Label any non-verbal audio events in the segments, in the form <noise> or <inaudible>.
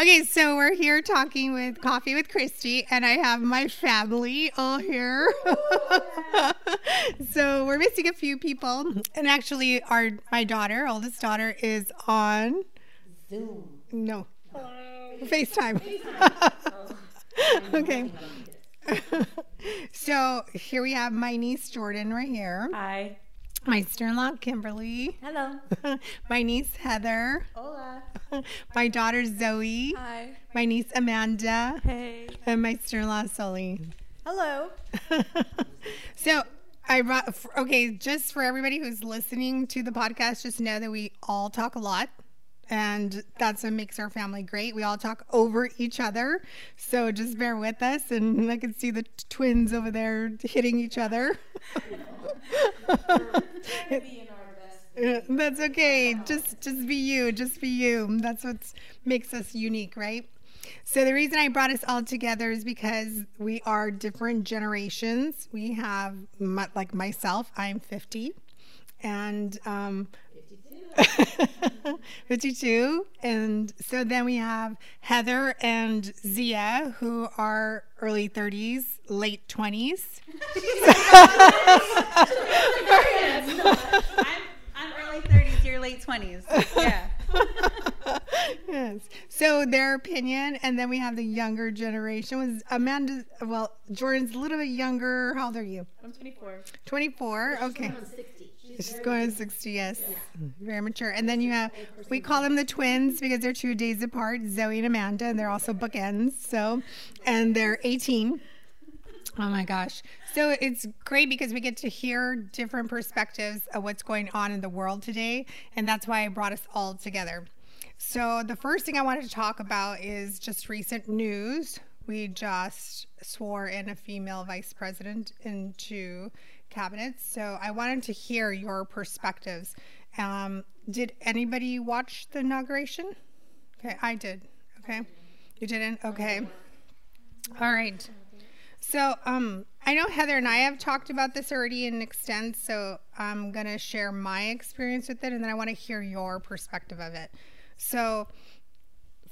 Okay, so we're here talking with Coffee with Christy, and I have my family all here. <laughs> so we're missing a few people, and actually, our my daughter, oldest daughter, is on Zoom. no FaceTime. <laughs> okay. <laughs> so here we have my niece Jordan right here, Hi. My sister-in-law Kimberly, Hello. <laughs> my niece Heather, Hola. <laughs> my daughter Zoe, Hi. my niece Amanda, Hey. and my sister-in-law Sully. Hello. <laughs> so I brought okay, just for everybody who's listening to the podcast, just know that we all talk a lot. And that's what makes our family great. We all talk over each other. So just bear with us. And I can see the twins over there hitting each other. <laughs> That's okay. Just just be you. Just be you. That's what makes us unique, right? So the reason I brought us all together is because we are different generations. We have like myself. I'm 50, and um, <laughs> 52. And so then we have Heather and Zia, who are early 30s, late 20s. I'm, I'm early 30s, you're late 20s. Yeah. yes. So their opinion, and then we have the younger generation. Was Amanda? Well, Jordan's a little bit younger. How old are you? I'm 24. 24. Okay. On 60. She's She's going to 60, yes. Mm-hmm. Very mature. And then you have, we call them the twins because they're two days apart, Zoe and Amanda, and they're also bookends. So, and they're 18. Oh my gosh. So it's great because we get to hear different perspectives of what's going on in the world today. And that's why I brought us all together. So the first thing I wanted to talk about is just recent news. We just swore in a female vice president into cabinet. So I wanted to hear your perspectives. Um, did anybody watch the inauguration? Okay, I did. Okay. You didn't? Okay. All right. So, um, I know Heather and I have talked about this already in extent, so I'm to share my experience with it and then I want to hear your perspective of it. So,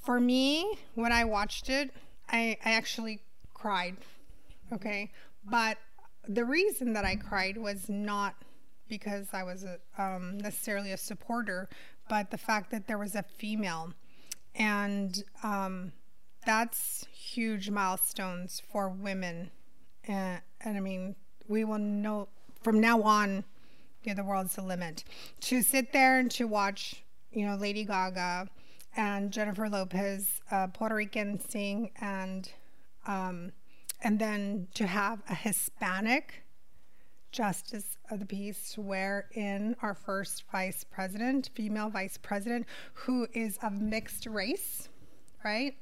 for me, when I watched it, I, I actually cried. Okay. But the reason that I cried was not because I was a, um, necessarily a supporter, but the fact that there was a female. And um, that's huge milestones for women. And, and I mean, we will know from now on, the world's the limit. To sit there and to watch, you know, Lady Gaga and Jennifer Lopez, uh, Puerto Rican sing, and um, and then to have a Hispanic justice of the peace swear in our first vice president, female vice president, who is of mixed race, right?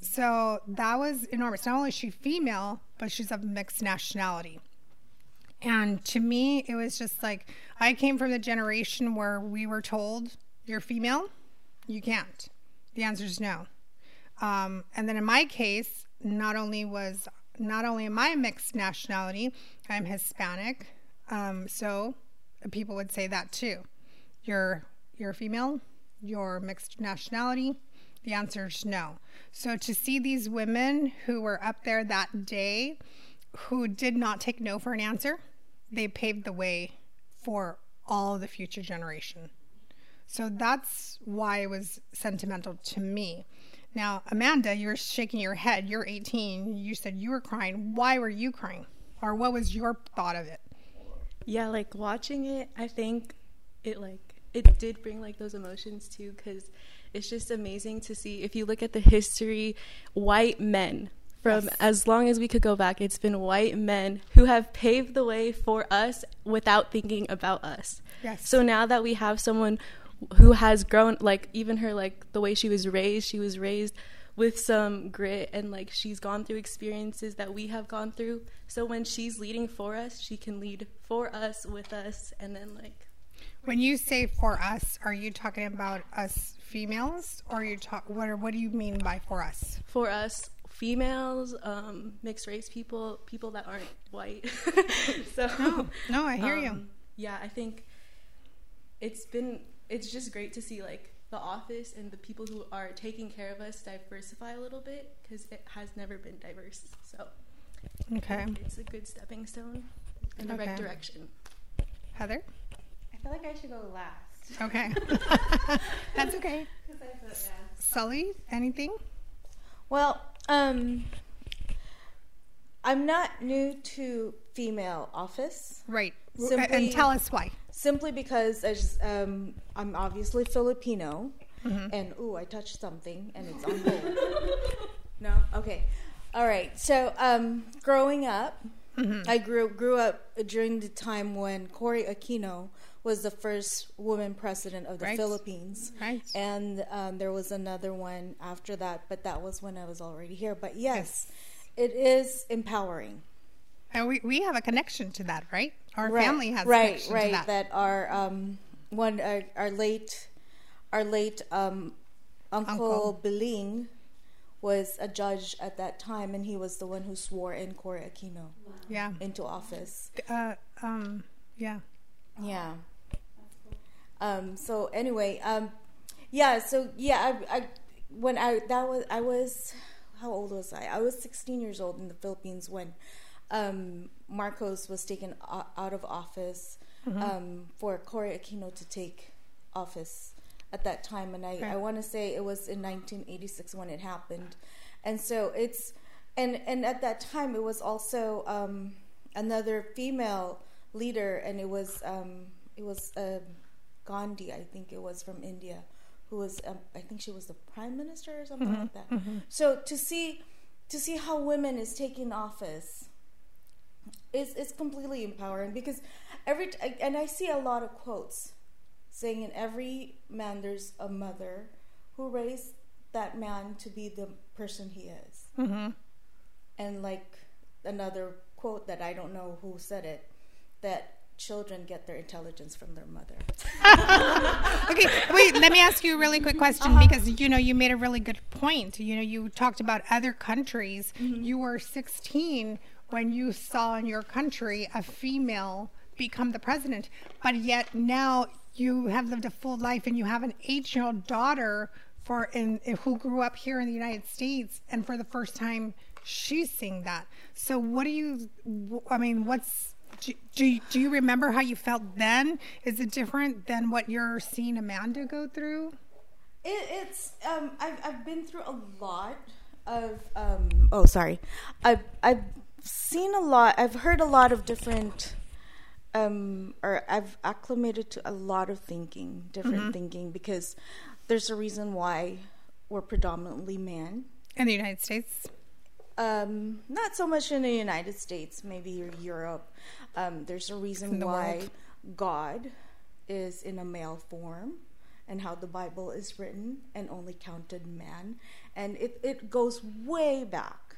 So that was enormous. Not only is she female, but she's of mixed nationality. And to me, it was just like I came from the generation where we were told, you're female, you can't. The answer is no. Um, and then in my case, not only was not only am I mixed nationality, I'm Hispanic. Um, so people would say that too. You're you're female, you're mixed nationality. The answer is no. So to see these women who were up there that day who did not take no for an answer, they paved the way for all the future generation. So that's why it was sentimental to me. Now, Amanda, you're shaking your head. You're 18. You said you were crying. Why were you crying? Or what was your thought of it? Yeah, like watching it, I think it like it did bring like those emotions too cuz it's just amazing to see if you look at the history white men from Yes. as long as we could go back it's been white men who have paved the way for us without thinking about us. Yes. So now that we have someone who has grown like even her like the way she was raised, she was raised with some grit and like she's gone through experiences that we have gone through. So when she's leading for us, she can lead for us with us and then like When you say for us, are you talking about us females, or you talk? What are, what do you mean by for us? for us females, um, mixed race people, people that aren't white. <laughs> so No, no, I hear you. um, Yeah, I think it's been it's just great to see like the office and the people who are taking care of us diversify a little bit because it has never been diverse. So Okay. it's a good stepping stone in the Okay. right direction. Heather? I feel like I should go last. Okay. <laughs> That's okay. Sully, anything? Well, um, I'm not new to female office Right. Simply- and tell us why. Simply because just, um, I'm obviously Filipino, and ooh, I touched something and it's on hold. <laughs> no, okay, all right. So, um, growing up, I grew grew up during the time when Cory Aquino was the first woman president of the Right. Philippines. Right. And um, there was another one after that, but that was when I was already here. But yes, it is empowering. And we, we have a connection to that, right? Our right, family has right, right. to that. our um, one our, our late our late um, uncle, Uncle. Beling was a judge at that time, and he was the one who swore in Cory Aquino Yeah. into office. Uh, um, yeah. Yeah. Um, so anyway, um, yeah. So yeah, I, I when I that was I was how old was I? I was 16 years old in the Philippines when um, Marcos was taken out of office um, for Cory Aquino to take office at that time, and I, I want to say it was in 1986 when it happened, and so it's and and at that time it was also um, another female leader, and it was um, it was um Gandhi, I think it was from India, who was um, I think she was the prime minister or something like that. So to see to see how women is taking office is is completely empowering because every and I see a lot of quotes saying in every man there's a mother who raised that man to be the person he is. Mm-hmm. And like another quote that I don't know who said it that children get their intelligence from their mother. <laughs> Okay, wait, let me ask you a really quick question because you know you made a really good point. You know, you talked about other countries. You were 16 when you saw in your country a female become the president, but yet now you have lived a full life and you have an 8-year-old daughter for in who grew up here in the United States and for the first time she's seeing that. So what do you I mean, what's do, do, you, do you remember how you felt then? Is it different than what you're seeing Amanda go through? It, it's um, I've I've been through a lot of um, oh sorry, I've I've seen a lot. I've heard a lot of different um, or I've acclimated to a lot of thinking, different thinking because there's a reason why we're predominantly men. In the United States? Um, not so much in the United States, maybe Europe. Um, there's a reason the why world. God is in a male form and how the Bible is written and only counted man. And it, it goes way back.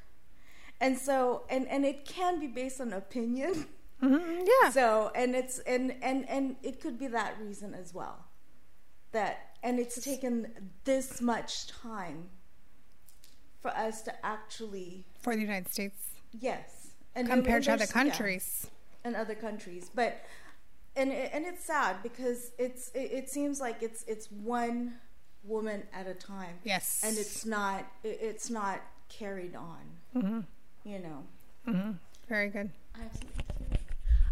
And so, and, and it can be based on opinion. Mm-hmm. Yeah. So, and it's, and, and, and it could be that reason as well. That, and it's taken this much time for us to actually For the United States Yes, and compared to other there's- yeah, countries. and other countries, but and and it's sad because it's it, it seems like it's it's one woman at a time. Yes. and it's not it, it's not carried on. Mm-hmm. You know. Mm-hmm. Very good.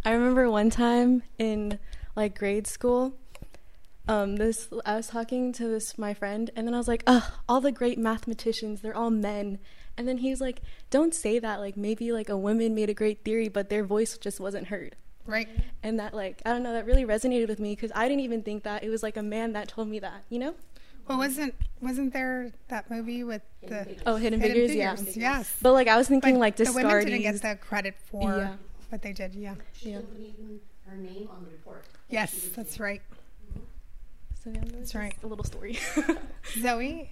I remember one time in like grade school, um, this I was talking to this my friend, and then I was like, "Ugh, all the great mathematicians, they're all men." And then he was like, "Don't say that. Like maybe like a woman made a great theory, but their voice just wasn't heard." Right. And that like I don't know, that really resonated with me because I didn't even think that it was like a man that told me that, you know? Well, wasn't wasn't there that movie with the Oh, Hidden, Hidden Figures, yeah. Figures? Yes. But like I was thinking But like the women Descartes. didn't get the credit for Yeah. what they did. Yeah. Yeah. Even her name on the report. Yes, that's right. So yeah, that's That's right. A little story. <laughs> Zoe.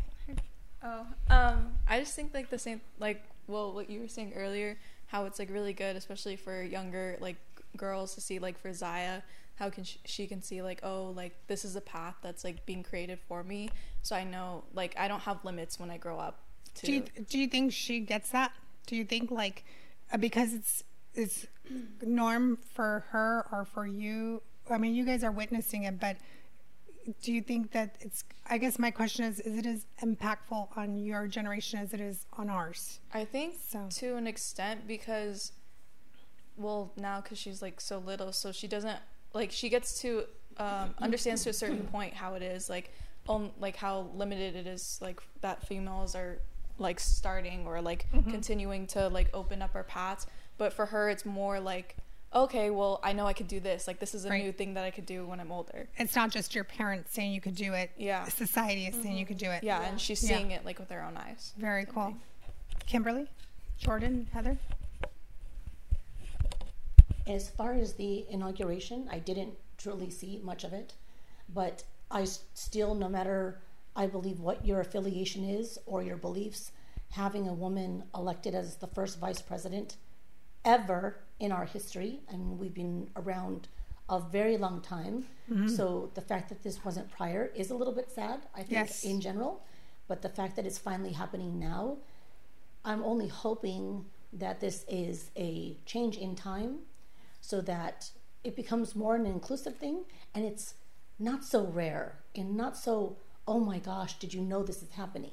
Oh, um, I just think like the same, like well, what you were saying earlier, how it's like really good, especially for younger like girls to see like for Zaya, how can she, she can see like oh like this is a path that's like being created for me, so I know like I don't have limits when I grow up. To Do you do you think she gets that? Do you think like uh, because it's it's norm for her or for you? I mean, you guys are witnessing it, but do you think that it's? I guess my question is: Is it as impactful on your generation as it is on ours? I think So- to an extent because, well, now because she's like so little, so she doesn't like she gets to um, <clears throat> understands to a certain point how it is like, um, like how limited it is like that females are like starting or like continuing to like open up our paths. But for her, it's more like, okay, well, I know I could do this. Like this is a Right. new thing that I could do when I'm older. It's not just your parents saying you could do it. Yeah. Society is saying you could do it. Yeah, and she's Yeah. seeing it like with her own eyes. Very cool. Kimberly, Jordan, Heather. As far as the inauguration, I didn't truly see much of it, but I still, no matter I believe what your affiliation is or your beliefs, having a woman elected as the first vice president ever in our history, and we've been around a very long time. Mm-hmm. So the fact that this wasn't prior is a little bit sad, I think, Yes. in general. But the fact that it's finally happening now, I'm only hoping that this is a change in time so that it becomes more an inclusive thing and it's not so rare and not so, oh my gosh, did you know this is happening?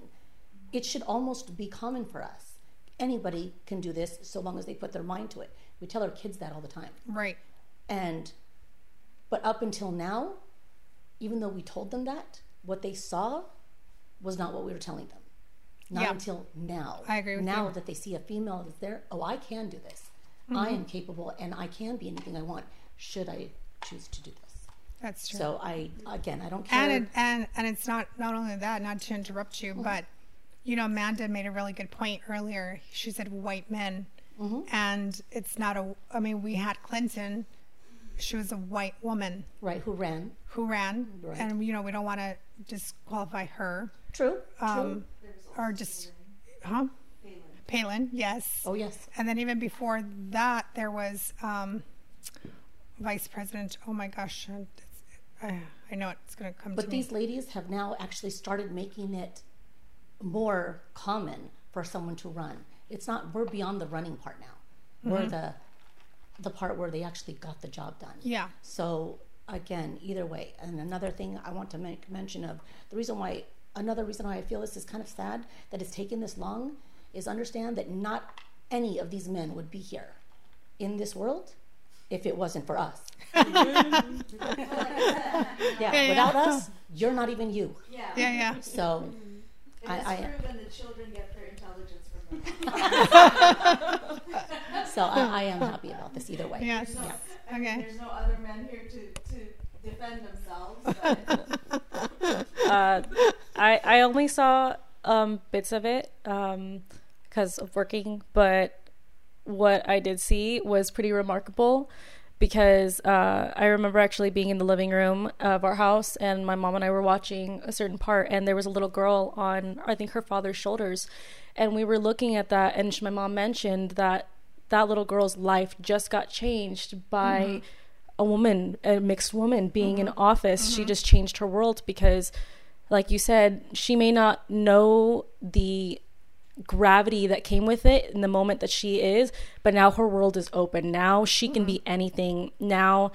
It should almost be common for us. Anybody can do this so long as they put their mind to it. We tell our kids that all the time. Right. And but up until now, even though we told them that, what they saw was not what we were telling them. Not Yeah. until now. I agree with now you. that they see a female that's there, oh, I can do this. I am capable and I can be anything I want. Should I choose to do this? That's true. So I again, I don't care. and it, and and it's not not only that. Not to interrupt Mm-hmm. you, but you know, Amanda made a really good point earlier. She said white men, Mm-hmm. and it's not a. I mean, we had Clinton. She was a white woman right, who ran? who ran, Right. and you know, we don't want to disqualify her. True. true. Um, or just, huh? Palin, yes. oh yes. And then even before that, there was um, Vice President. Oh my gosh, uh, I, I know it's going to come But to these me. ladies have now actually started making it more common for someone to run. It's not we're beyond the running part now. We're the the part where they actually got the job done. Yeah. So again, either way, and another thing I want to make mention of the reason why another reason why I feel this is kind of sad that it's taken this long is understand that not any of these men would be here in this world if it wasn't for us. <laughs> yeah, without us, you're not even you. Yeah. Yeah, yeah. So And I- it's I- proven the children get their intelligence from them. <laughs> so I, I am happy about this either way. Yes. Yeah. I mean, Okay. there's no other men here to, to defend themselves. But <laughs> uh, I I only saw um, bits of it because of working, but what I did see was pretty remarkable because uh, I remember actually being in the living room of our house and my mom and I were watching a certain part and there was a little girl on I think her father's shoulders. And we were looking at that and my mom mentioned that that little girl's life just got changed by mm-hmm. a woman a mixed woman being in mm-hmm. office. She mm-hmm. just changed her world because like you said she may not know the gravity that came with it in the moment that she is but now her world is open now she can be mm-hmm. anything now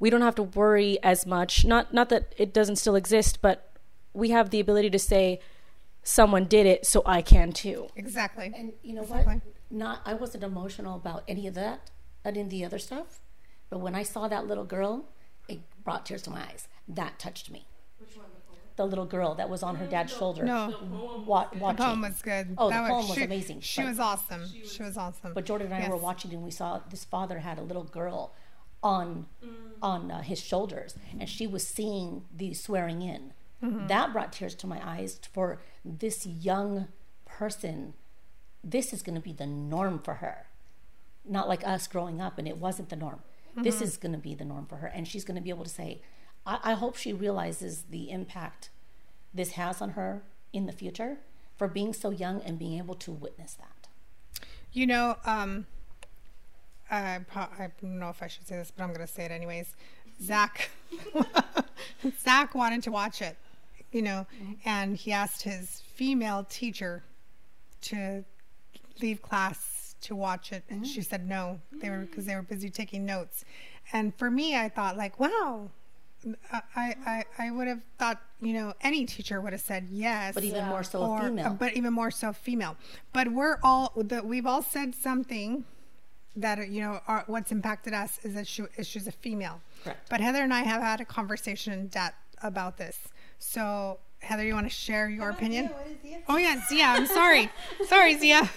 we don't have to worry as much not not that it doesn't still exist but we have the ability to say someone did it so i can too Exactly. And you know Exactly. what? Not I wasn't emotional about any of that, uh, any in the other stuff. But when I saw that little girl, it brought tears to my eyes. That touched me. Which one? The little girl that was on her dad's shoulder. No, wa- the poem was good. Oh, That the poem was she, amazing, She but- was awesome. She was awesome. But Jordan and I were watching, and we saw this father had a little girl on on uh, his shoulders, and she was seeing the swearing in. Mm-hmm. That brought tears to my eyes for this young person. This is going to be the norm for her, not like us growing up, and it wasn't the norm. This Mm-hmm. is going to be the norm for her, and she's going to be able to say, I, "I hope she realizes the impact this has on her in the future for being so young and being able to witness that." You know, um, I, I don't know if I should say this, but I'm going to say it anyways. Zach, <laughs> Zach wanted to watch it, you know, mm-hmm. and he asked his female teacher to leave class to watch it, and she mm. said no. They were because they mm. were busy taking notes. And for me, I thought like, wow, I, I, I would have thought, you know, any teacher would have said yes. But even more so a or- um, female. But even more so female. But we're all, the, we've all said something that, you know, are, what's impacted us is that she, is she's a female. Correct. But Heather and I have had a conversation in depth about this. So, Heather, you want to share your opinion? Oh, yeah, Zia. I'm sorry. <laughs> sorry, Zia.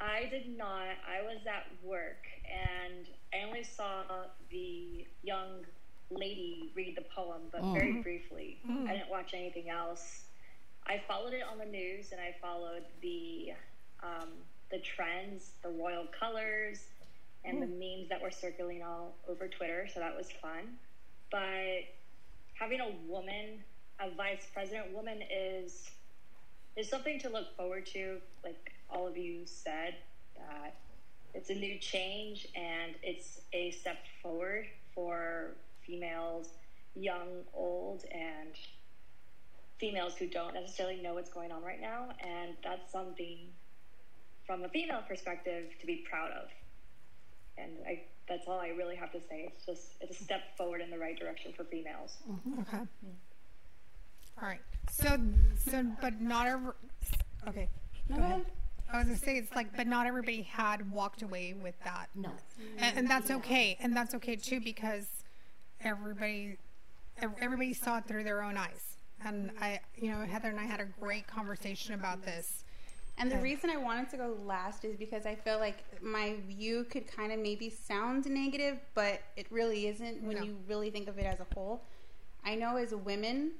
I did not. I was at work and I only saw the young lady read the poem, but mm. very briefly. Mm. I didn't watch anything else. I followed it on the news and I followed the um, the trends, the royal colors, and the mm. memes that were circulating all over Twitter. So that was fun. But having a woman, a vice president woman, is is something to look forward to. Like all of you said, that it's a new change and it's a step forward for females, young, old, and females who don't necessarily know what's going on right now. And that's something from a female perspective to be proud of. And I, that's all I really have to say. It's just it's a step forward in the right direction for females. Mm-hmm. Okay. Mm-hmm. All right. So, so, but not every. Okay. Go ahead. I was gonna say it's like, but not everybody had walked away with that, No. and, and that's okay, and that's okay too because everybody, everybody saw it through their own eyes, and I, you know, Heather and I had a great conversation about this. And the reason I wanted to go last is because I feel like my view could kind of maybe sound negative, but it really isn't when No. you really think of it as a whole. I know as women,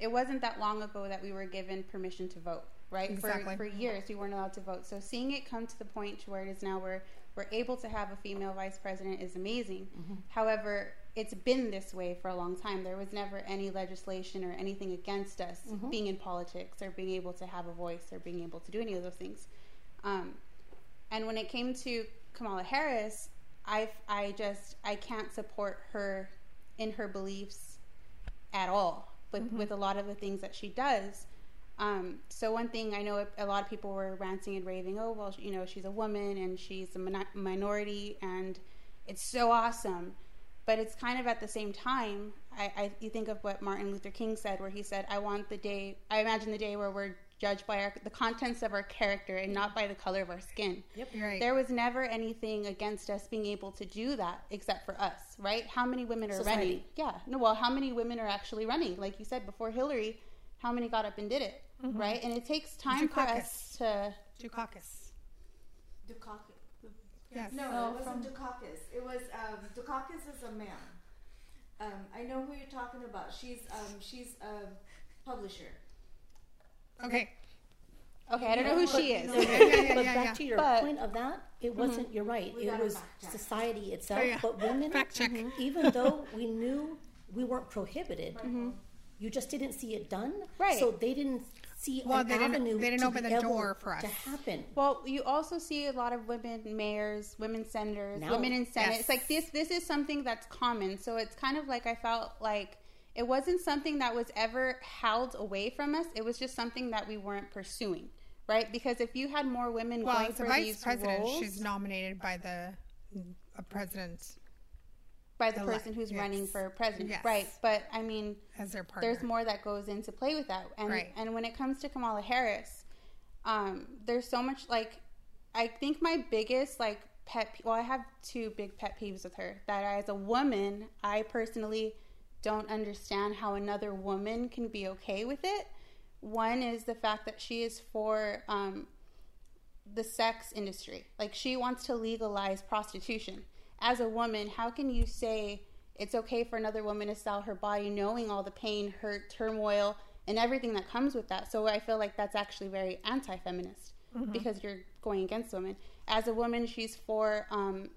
it wasn't that long ago that we were given permission to vote, right? Exactly. For, for years, we weren't allowed to vote. So seeing it come to the point to where it is now where we're able to have a female vice president is amazing. Mm-hmm. However, it's been this way for a long time. There was never any legislation or anything against us being in politics or being able to have a voice or being able to do any of those things. Um, and when it came to Kamala Harris, I, I just I can't support her in her beliefs at all with, with a lot of the things that she does. Um, so one thing I know a lot of people were ranting and raving, oh well, you know she's a woman and she's a min- minority and it's so awesome, but it's kind of at the same time. I, I you think of what Martin Luther King said, where he said, "I want the day. I imagine the day where we're judged by our, the contents of our character and not by the color of our skin." Yep. Right. There was never anything against us being able to do that except for us, right? How many women are Society. running? Yeah. No, well, how many women are actually running? Like you said before Hillary, how many got up and did it, mm-hmm. right? And it takes time for us to Dukakis. Dukakis. Yes. No, it wasn't Dukakis. It was um, Dukakis is a man. Um, I know who you're talking about. She's um, she's a publisher. Okay. Okay, I don't know who she is. Yeah, yeah, yeah, but back yeah. to your But- point of that, it wasn't. You're right. We it was society itself. Oh, yeah. But women, Fact check. even though we knew we weren't prohibited, you just didn't see it done. Right. So they didn't see Well, an they didn't- they didn't to open be the able door for us. to happen. Well, you also see a lot of women mayors, women senators, Now. women in Senate. Yes. It's like this. This is something that's common. So it's kind of like I felt like it wasn't something that was ever held away from us. It was just something that we weren't pursuing, right? Because if you had more women Well, going as for a vice these president, roles, she's nominated by the president by the person who's yes. running for president, Yes. right? But I mean, as their partner. there's more that goes into play with that and Right. and when it comes to kamala harris um, there's so much like i think my biggest like pet pe- well i have two big pet peeves with her that as a woman i personally don't understand how another woman can be okay with it one is the fact that she is for um, the sex industry. Like she wants to legalize prostitution. As a woman, how can you say it's okay for another woman to sell her body knowing all the pain, hurt, turmoil, and everything that comes with that? So I feel like that's actually very anti feminist because you're going against women. As a woman, she's for, um,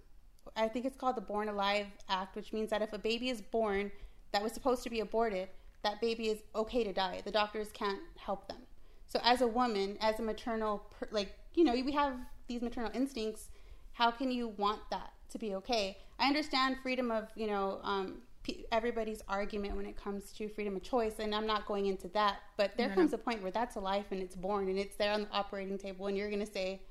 I think it's called the Born Alive Act, which means that if a baby is born that was supposed to be aborted, that baby is okay to die. The doctors can't help them. So as a woman, as a maternal, like you know, we have these maternal instincts. How can you want that to be okay? I understand freedom of you know um, everybody's argument when it comes to freedom of choice, and I'm not going into that. But there comes a point where that's a life and it's born and it's there on the operating table, and you're going to say,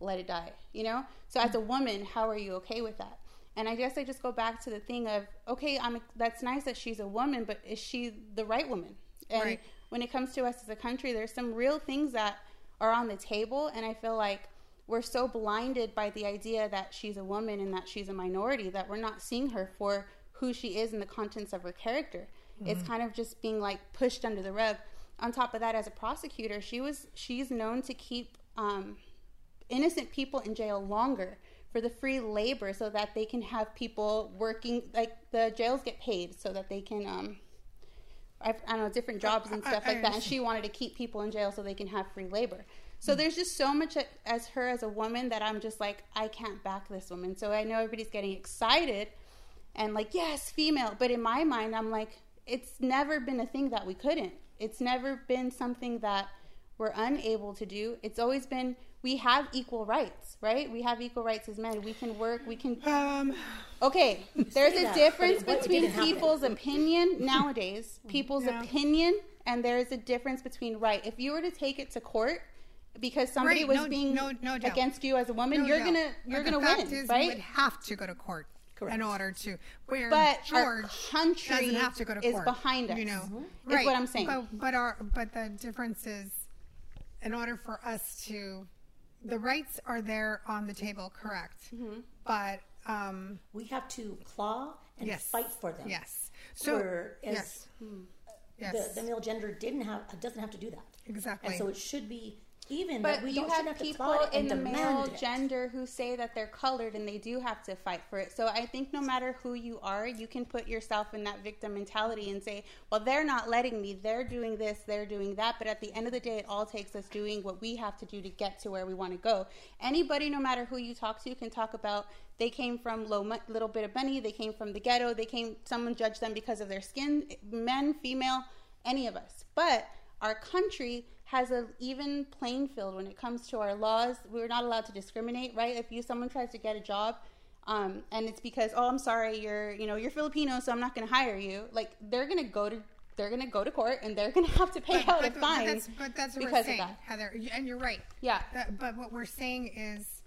"Let it die," you know. So as a woman, how are you okay with that? And I guess I just go back to the thing of okay, I'm that's nice that she's a woman, but is she the right woman? And Right. when it comes to us as a country, there's some real things that are on the table, and I feel like we're so blinded by the idea that she's a woman and that she's a minority that we're not seeing her for who she is and the contents of her character. It's kind of just being like pushed under the rug. On top of that, as a prosecutor, she was she's known to keep um, innocent people in jail longer for the free labor so that they can have people working like the jails get paid so that they can um I, I don't know different jobs and I- stuff I like that and she wanted to keep people in jail so they can have free labor so there's just so much as her as a woman that i'm just like i can't back this woman. So i know everybody's getting excited and like yes female. But in my mind i'm like it's never been a thing that we couldn't. It's never been something that we're unable to do. It's always been we have equal rights right? We have equal rights as men. We can work we can Um, okay there's a that, difference but it- but it between didn't happen. people's opinion nowadays people's Yeah. opinion and there is a difference between right. If you were to take it to court because somebody Right, was no- being no- no against you as a woman no you're doubt. gonna you're But gonna the fact win is, right You would have to go to court Correct. in order to. Where But our George country doesn't have to go to court, is behind us, You know, Mhm. is what I'm saying. But but our but the difference is, in order for us to, the rights are there on the table, correct? Mm-hmm. But um, We have to claw and yes, fight for them. Yes. So Whereas yes, yes, the, the male gender didn't have doesn't have to do that. exactly. And so it should be even. that But we you don't have people in the male it. gender who say that they're colored and they do have to fight for it. So I think no matter who you are, you can put yourself in that victim mentality and say, well, they're not letting me. They're doing this, they're doing that. But at the end of the day, it all takes us doing what we have to do to get to where we want to go. Anybody, no matter who you talk to, can talk about they came from low, mo- little bit of money, they came from the ghetto, they came, someone judged them because of their skin, men, female, any of us. But our country has an even playing field when it comes to our laws. We're not allowed to discriminate, right? If you someone tries to get a job, um, and it's because oh I'm sorry you're you know you're Filipino so I'm not going to hire you. Like they're going to go to they're going to go to court and they're going <laughs> to have to pay out a but, fine that's, but that's what because we're of saying, that. Heather. And you're right. Yeah. That, but what we're saying is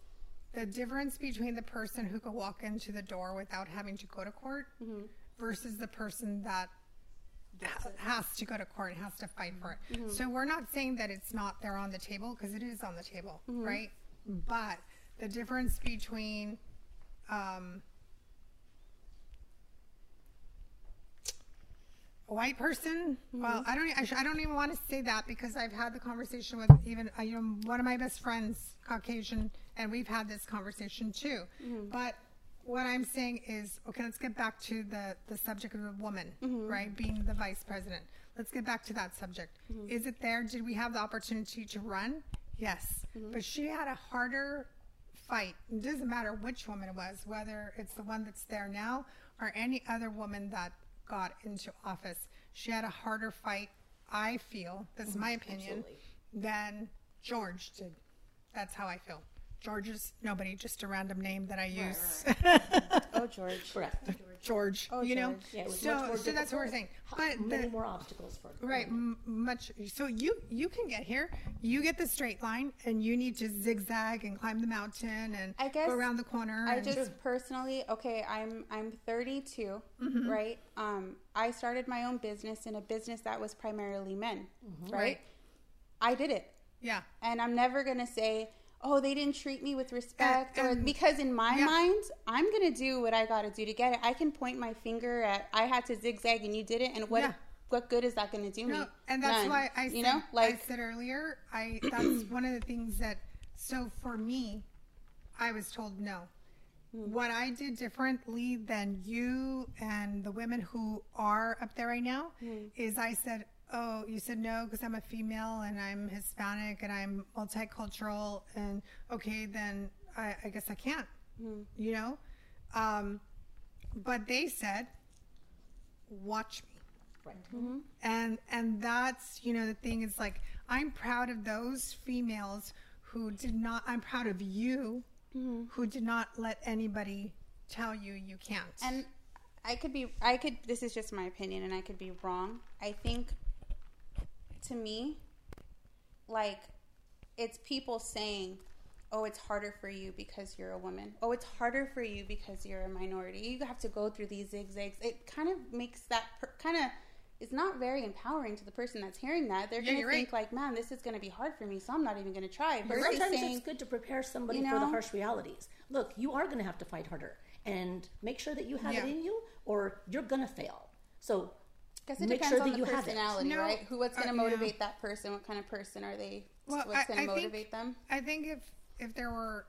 the difference between the person who could walk into the door without having to go to court Mm-hmm. versus the person that ha- has to go to court has to fight for it. Mm-hmm. So we're not saying that it's not there on the table because it is on the table, Mm-hmm. right? But the difference between um, a white person. Well, I don't. I, sh- I don't even want to say that because I've had the conversation with even uh, you know one of my best friends, Caucasian, and we've had this conversation too. But what I'm saying is, okay, let's get back to the the subject of a woman, mm-hmm. right, being the vice president. Let's get back to that subject. Mm-hmm. Is it there? Did we have the opportunity to run? Yes, mm-hmm. but she had a harder fight. It doesn't matter which woman it was, whether it's the one that's there now or any other woman that got into office. She had a harder fight, I feel, that's my opinion, than George did. That's how I feel. George is nobody, just a random name that I use. <laughs> Oh George. Correct. George, Oh, you know. George. Yeah, so, so that's what we're saying. But many the, more obstacles for Right, m- much. So you you can get here. You get the straight line, and you need to zigzag and climb the mountain and I guess go around the corner. I and- just personally, okay, I'm I'm 32, Mm-hmm. right? Um, I started my own business in a business that was primarily men, right? Right. I did it, yeah. and I'm never gonna say, oh, they didn't treat me with respect, or and- because in my yeah. mind, I'm gonna do what I gotta do to get it. I can point my finger at I had to zigzag and you did it, and what Yeah. what good is that gonna do me? And that's None. why I said, you know, like I said earlier, I that's <clears throat> one of the things that. So for me, I was told no. Hmm. What I did differently than you and the women who are up there right now Hmm. is I said, "Oh, you said no because I'm a female and I'm Hispanic and I'm multicultural and okay, then I, I guess I can't." Hmm. You know, um, but they said, "Watch me." Right. and and that's you know the thing is like i'm proud of those females who did not i'm proud of you who did not let anybody tell you you can't and I could be I could this is just my opinion and I could be wrong. I think to me like it's people saying, oh, it's harder for you because you're a woman. Oh, it's harder for you because you're a minority. You have to go through these zigzags. It kind of makes that per- kind of it's not very empowering to the person that's hearing that. They're Yeah, going to think like, man, this is going to be hard for me, so I'm not even going to try. Versus Sometimes saying, it's good to prepare somebody you for the harsh realities. Look, you are going to have to fight harder, and make sure that you have Yeah. it in you, or you're going to fail. So Because it make depends sure on that the you have it. personality, No, right? Who what's going uh, to yeah. motivate that person? What kind of person are they? Well, what's going to I think- motivate them? I think if if there were,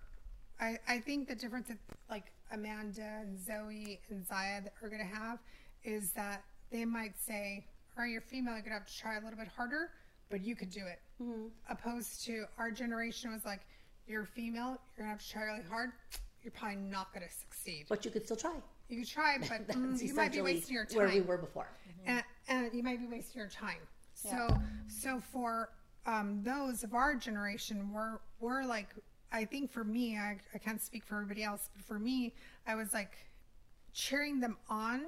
I I think the difference that like Amanda and Zoe and Zaya that are gonna have is that they might say, "All right, you're female. You're gonna have to try a little bit harder, but you could do it." Mm-hmm. Opposed to our generation was like, "You're female. You're gonna have to try really hard. You're probably not gonna succeed. but you could still try. You could try, but <laughs> mm, you might be wasting your time." where we were before. And, and you might be wasting your time. So, so for um, those of our generation, we're we're like, I think for me, I, I can't speak for everybody else, but for me, I was like cheering them on.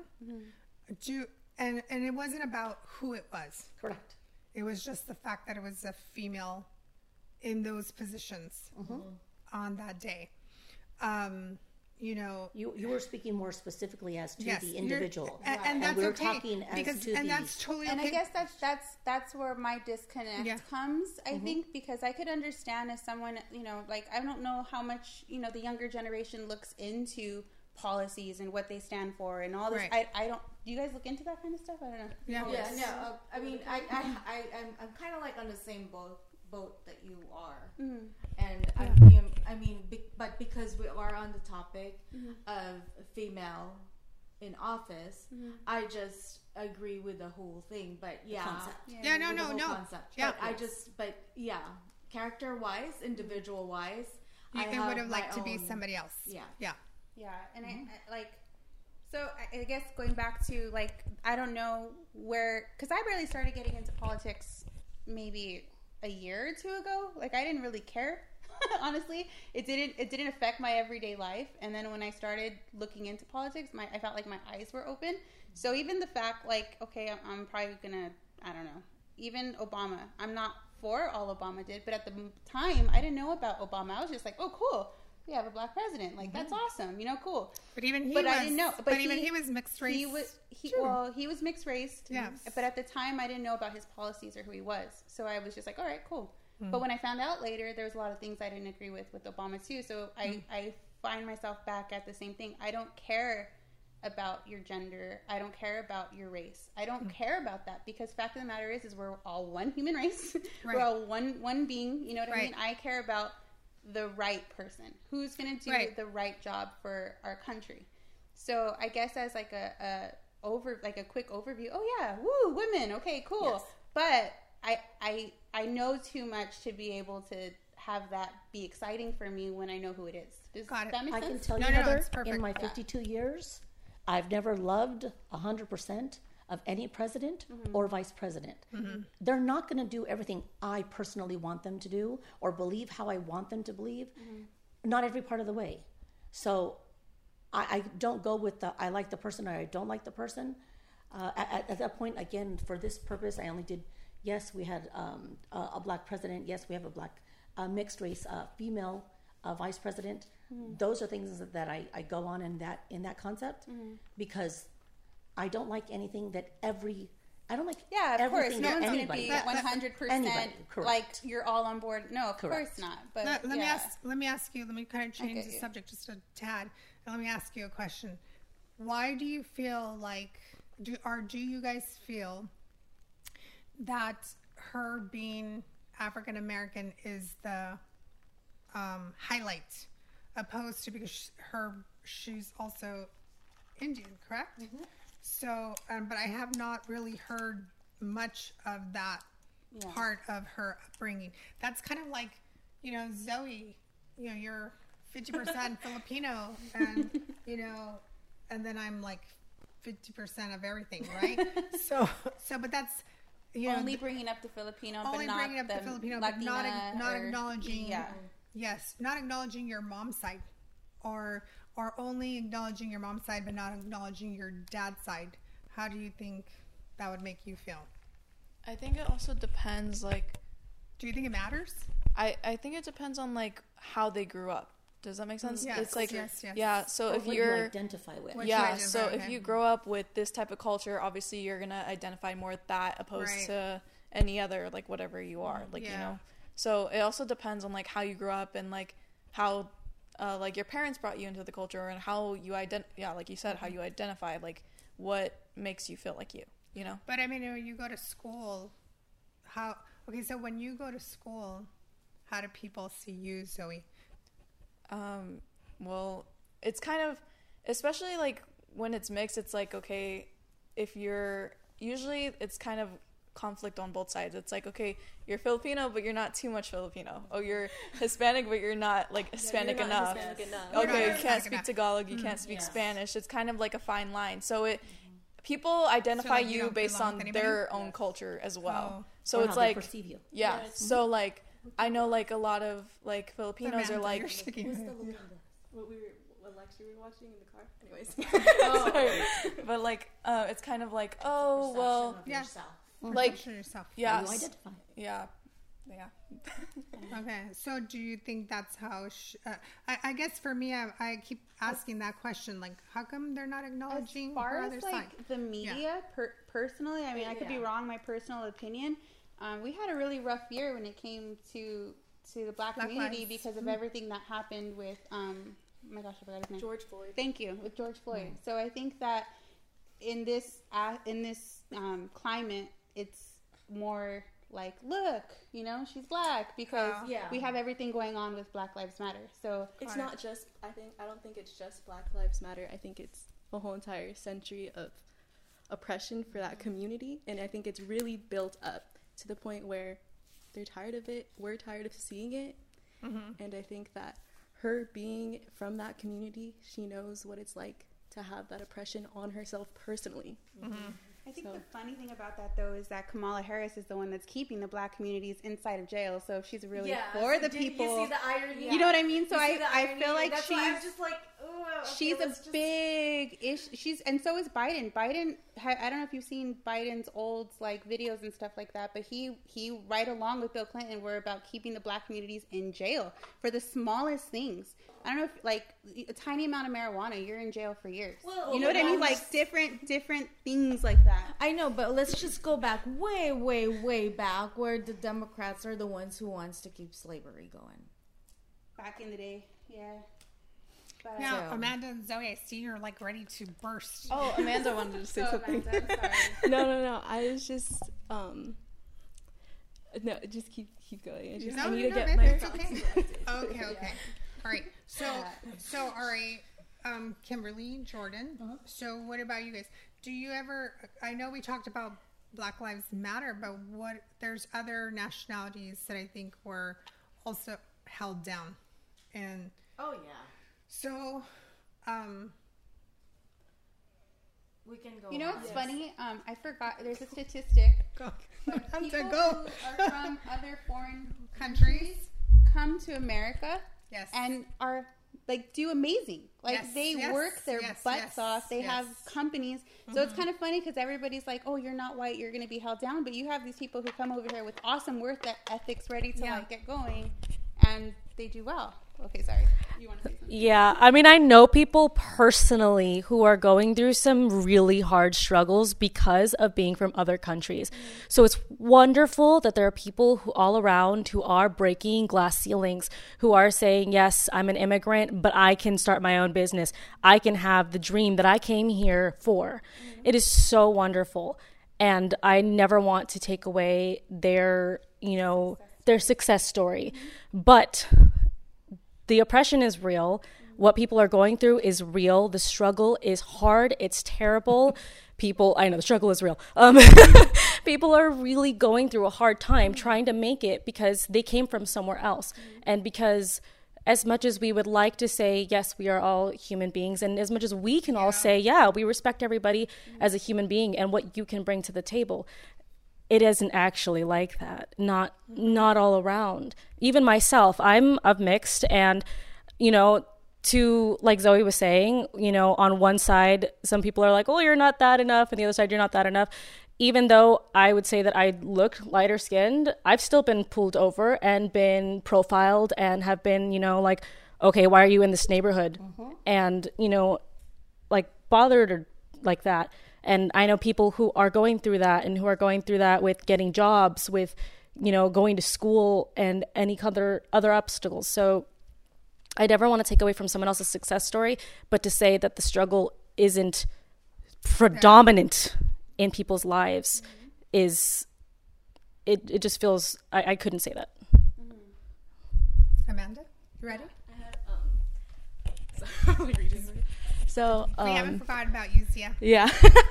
Do and and it wasn't about who it was. Correct. It was just the fact that it was a female in those positions on that day. Um, you know, You you were speaking more specifically as to yes, the individual, and, and that's we were okay talking as because to and the that's totally and okay. I guess that's that's that's where my disconnect Yeah. comes. I Mm-hmm. think because I could understand if someone, you know, like I don't know how much you know the younger generation looks into policies and what they stand for and all this. Right. I I don't. Do you guys look into that kind of stuff? I don't know. yeah. Yeah, no. Uh, I mean, I, I, I, I'm, I'm kind of like on the same boat, boat that you are, and I, am I mean, be, but because we are on the topic mm-hmm. of female in office, mm-hmm. I just agree with the whole thing. But yeah, concept. Yeah, no, no, no. Concept. Yeah. but I just, but yeah, character wise, individual wise, You, I it would have my liked to be somebody else. Yeah. Yeah. Yeah, and I, mm-hmm. I like. So I, I guess going back to like I don't know where because I barely started getting into politics maybe a year or two ago. Like I didn't really care. <laughs> Honestly, it didn't it didn't affect my everyday life. And then when I started looking into politics, my I felt like my eyes were open. So even the fact like okay, I'm, I'm probably gonna I don't know. Even Obama, I'm not for all Obama did, but at the time I didn't know about Obama. I was just like, oh cool, we have a black president. Like that's mm-hmm. awesome, you know, cool. But even he But was, I didn't know. But, even he was mixed race. He was he well, he was mixed race. Yes. But at the time, I didn't know about his policies or who he was. So I was just like, all right, cool. Hmm. But when I found out later, there was a lot of things I didn't agree with with Obama too. So I Hmm. I find myself back at the same thing. I don't care about your gender. I don't care about your race. I don't care about that because fact of the matter is, is we're all one human race. <laughs> Right. we're all one one being. You know what I mean? I care about the right person who's going to do Right. the right job for our country. So I guess as like a, a over like a quick overview. Oh yeah, woo, women. Okay, cool. Yes. But I I I know too much to be able to have that be exciting for me when I know who it is. Does Got it. that make I sense? can tell No, you, no, no, Heather, it's in my Yeah. 52 years, I've never loved 100% of any president Mm-hmm. or vice president. They're not going to do everything I personally want them to do or believe how I want them to believe, Mm-hmm. not every part of the way. So I, I don't go with the I like the person or I don't like the person. Uh, at, at that point, again, for this purpose, I only did. Yes, we had um, a, a black president. Yes, we have a black uh, mixed race uh, female uh, vice president. Those are things that I, I go on in that in that concept because I don't like anything that every I don't like yeah, of course. No one's going to be one hundred percent correct. like you're all on board. No, of Correct. course not. But let, let me ask. Let me ask you. Let me kind of change the yeah. subject just a tad. And let me ask you a question. Why do you feel like, do or do you guys feel that her being African American is the um, highlight, opposed to because sh- her she's also Indian, correct? So, um, but I have not really heard much of that Yeah. part of her upbringing. That's kind of like, you know, Zoe. You know, you're fifty percent <laughs> Filipino, and you know, and then I'm like fifty percent of everything, right? <laughs> so, so, but that's you know, only th- bringing up the Filipino, only but not bringing up the, Filipino, but not not or- acknowledging. Yeah. Yes, not acknowledging your mom's side, or or only acknowledging your mom's side, but not acknowledging your dad's side. How do you think that would make you feel? I think it also depends. Like, Do you think it matters? I I think it depends on like how they grew up. Does that make sense? Yes, it's like yes, yes. yeah. So Or if what you you're identify with. What yeah, identify, so if okay. you grow up with this type of culture, obviously you're gonna identify more with that opposed Right. to any other like whatever you are, like you know. So it also depends on like how you grew up and like how uh, like your parents brought you into the culture and how you ident yeah, like you said, how you identify like what makes you feel like you, you know. But I mean, when you go to school, how? Okay, so when you go to school, how do people see you, Zoe? Um, well, it's kind of, especially like when it's mixed, it's like, okay, if you're, usually it's kind of conflict on both sides. It's like, okay, you're Filipino, but you're not too much Filipino. Oh, you're <laughs> Hispanic, but you're not like Hispanic not enough. Hispanic enough. Okay, not you can't speak enough. Tagalog, you mm, can't speak yes. Spanish. It's kind of like a fine line. So it, mm-hmm. people identify like, you you based on their own culture as well. Oh. So Or it's how they like, perceive you. yeah. So mm-hmm. like, I know like a lot of like Filipinos are like, you're shaking your head. What we were, what lecture we were watching in the car. Anyways, <laughs> <laughs> Sorry. but like uh, it's kind of like oh well Yeah. like Perception of yourself. yeah You identify. yeah yeah <laughs> Okay, so do you think that's how? Sh- uh, I, I guess for me, I, I keep asking that question, like, how come they're not acknowledging? As acknowledging far as like side? the media, per- personally, I mean, I could be wrong. My personal opinion, um, we had a really rough year when it came to to the black, Black community lives. because of everything that happened with. Um, oh my gosh, I forgot his name. George Floyd. Thank you with George Floyd. So I think that in this uh, in this um, climate, it's more like, look, you know, she's black because Oh. Yeah. we have everything going on with Black Lives Matter. So It's not just. I think. I don't think it's just Black Lives Matter. I think it's a whole entire century of oppression for that community, and I think it's really built up to the point where they're tired of it. We're tired of seeing it, mm-hmm. and I think that her being from that community, she knows what it's like to have that oppression on herself personally. Mm-hmm. I think So- the funny thing about that though is that Kamala Harris is the one that's keeping the black communities inside of jail. So if she's really for the people, You see the irony. you know what I mean? So I, I feel like That's she's why I'm just like, ooh, okay, she's a just- big ish. She's and so is Biden. Biden, I don't know if you've seen Biden's old like videos and stuff like that, but he he right along with Bill Clinton were about keeping the black communities in jail for the smallest things. I don't know if like a tiny amount of marijuana, you're in jail for years. Well, you know what I mean? Like different different things like that. I know, but let's just go back way, way, way back where the Democrats are the ones who wants to keep slavery going. Back in the day, yeah. But, Now, So- Amanda and Zoe, I see you're like ready to burst. oh amanda wanted to say so something Amanda, sorry. <laughs> no, no, no. I was just um. No, just keep keep going. I just No, I need no, to no, get babe, my it's thoughts. okay. okay, <laughs> okay. All right. So, so all right, um, Kimberly, Jordan. So, what about you guys? Do you ever? I know we talked about Black Lives Matter, but what? There's other nationalities that I think were also held down, and Oh yeah, so, um, we can go. You know on. what's funny? Um, I forgot. There's a statistic. <laughs> go. But Time people to go. who are <laughs> from other foreign Countries. come to America Yes. and are like do amazing. Like Yes, they yes, work their yes, butts yes, off. They have yes. companies. So it's kind of funny because everybody's like, "Oh, you're not white. You're going to be held down." But you have these people who come over here with awesome work ethics, ready to Yeah. like get going, and they do well. Okay, sorry. You want to say something? Yeah, I mean, I know people personally who are going through some really hard struggles because of being from other countries. Mm-hmm. So it's wonderful that there are people who all around who are breaking glass ceilings, who are saying, "Yes, I'm an immigrant, but I can start my own business. I can have the dream that I came here for." Mm-hmm. It is so wonderful, and I never want to take away their, you know, their success story. Mm-hmm. But the oppression is real. What people are going through is real. The struggle is hard. It's terrible. <laughs> People, I know the struggle is real. Um, <laughs> people are really going through a hard time trying to make it because they came from somewhere else. And because, as much as we would like to say, yes, we are all human beings, and as much as we can all say, yeah, we respect everybody as a human being and what you can bring to the table, it isn't actually like that not not all around even myself i'm of mixed and you know to like Zoe was saying, you know, on one side, some people are like, "Oh, you're not that enough," and the other side, "You're not that enough." Even though I would say that I look lighter skinned, I've still been pulled over and been profiled and have been, you know, like, okay, why are you in this neighborhood? Mm-hmm. And you know, like bothered or like that. And I know people who are going through that and who are going through that with getting jobs, with you know, going to school and any other other obstacles. So I never want to take away from someone else's success story, but to say that the struggle isn't predominant in people's lives mm-hmm. is it it just feels I, I couldn't say that. Mm-hmm. Amanda, you ready? <laughs> <laughs> So we um, haven't forgotten about you, Zia. Yeah.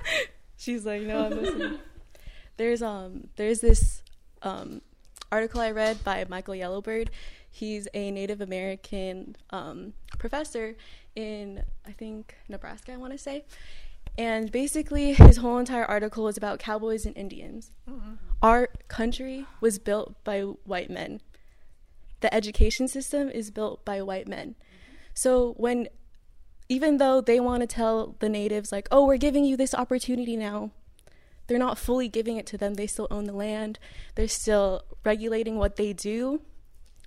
<laughs> She's like, no, I'm listening. <laughs> there's um there's this um article I read by Michael Yellowbird. He's a Native American um, professor in I think Nebraska, I want to say. And basically, his whole entire article was about cowboys and Indians. Our country was built by white men. The education system is built by white men. So when even though they want to tell the natives like oh we're giving you this opportunity now they're not fully giving it to them. They still own the land. They're still regulating what they do.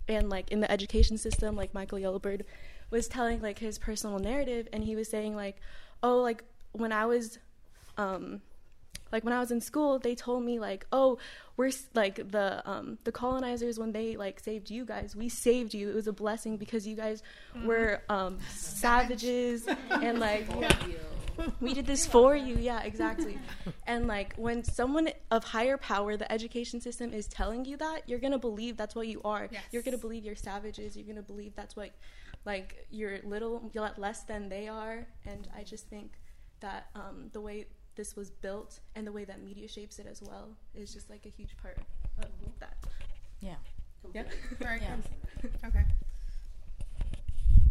And like in the education system like michael yellowbird was telling like his personal narrative and he was saying like oh like when i was um like when I was in school, they told me like, "Oh, we're like the um the colonizers when they like saved you guys. We saved you. It was a blessing because you guys were um savages <laughs> and like we did this for you. Yeah, exactly. And like when someone of higher power, the education system is telling you that, you're going to believe that's what you are. Yes. You're going to believe you're savages. You're going to believe that's what like you're little you're less than they are and I just think that um the way this was built and the way that media shapes it as well is just like a huge part of that. Yeah. <laughs> Yeah. Very good. Okay.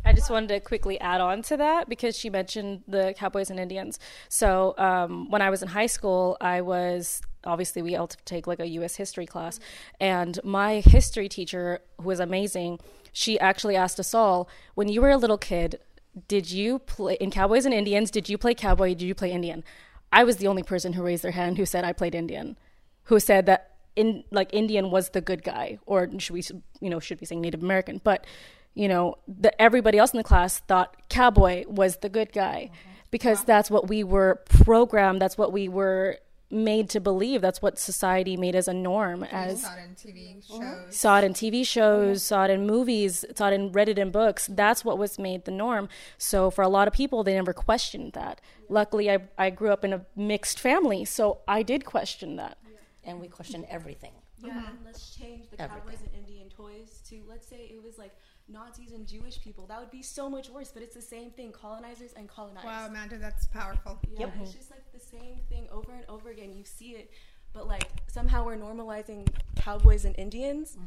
I just wanted to quickly add on to that because she mentioned the Cowboys and Indians. So um, when I was in high school, I was obviously we all take like a U.S. history class, and my history teacher, who was amazing, she actually asked us all, when you were a little kid, did you play in Cowboys and Indians? Did you play cowboy? Did you play Indian? I was the only person who raised their hand who said I played Indian, who said that in like Indian was the good guy, or should we you know should be saying Native American, but you know the, everybody else in the class thought cowboy was the good guy mm-hmm. because that's what we were programmed. That's what we were made to believe. That's what society made as a norm. As saw it in TV mm-hmm. shows. saw it in TV mm-hmm. shows, saw it in movies, saw it in read it in books. That's what was made the norm. So for a lot of people, they never questioned that. Luckily, I I grew up in a mixed family, so I did question that. And we question everything. Yeah, and let's change the Everything. cowboys and Indian toys to let's say it was like Nazis and Jewish people. That would be so much worse, but it's the same thing, colonizers and colonized. Wow, Amanda, that's powerful. Yeah, it's just like the same thing over and over again. You see it, but like somehow we're normalizing cowboys and Indians,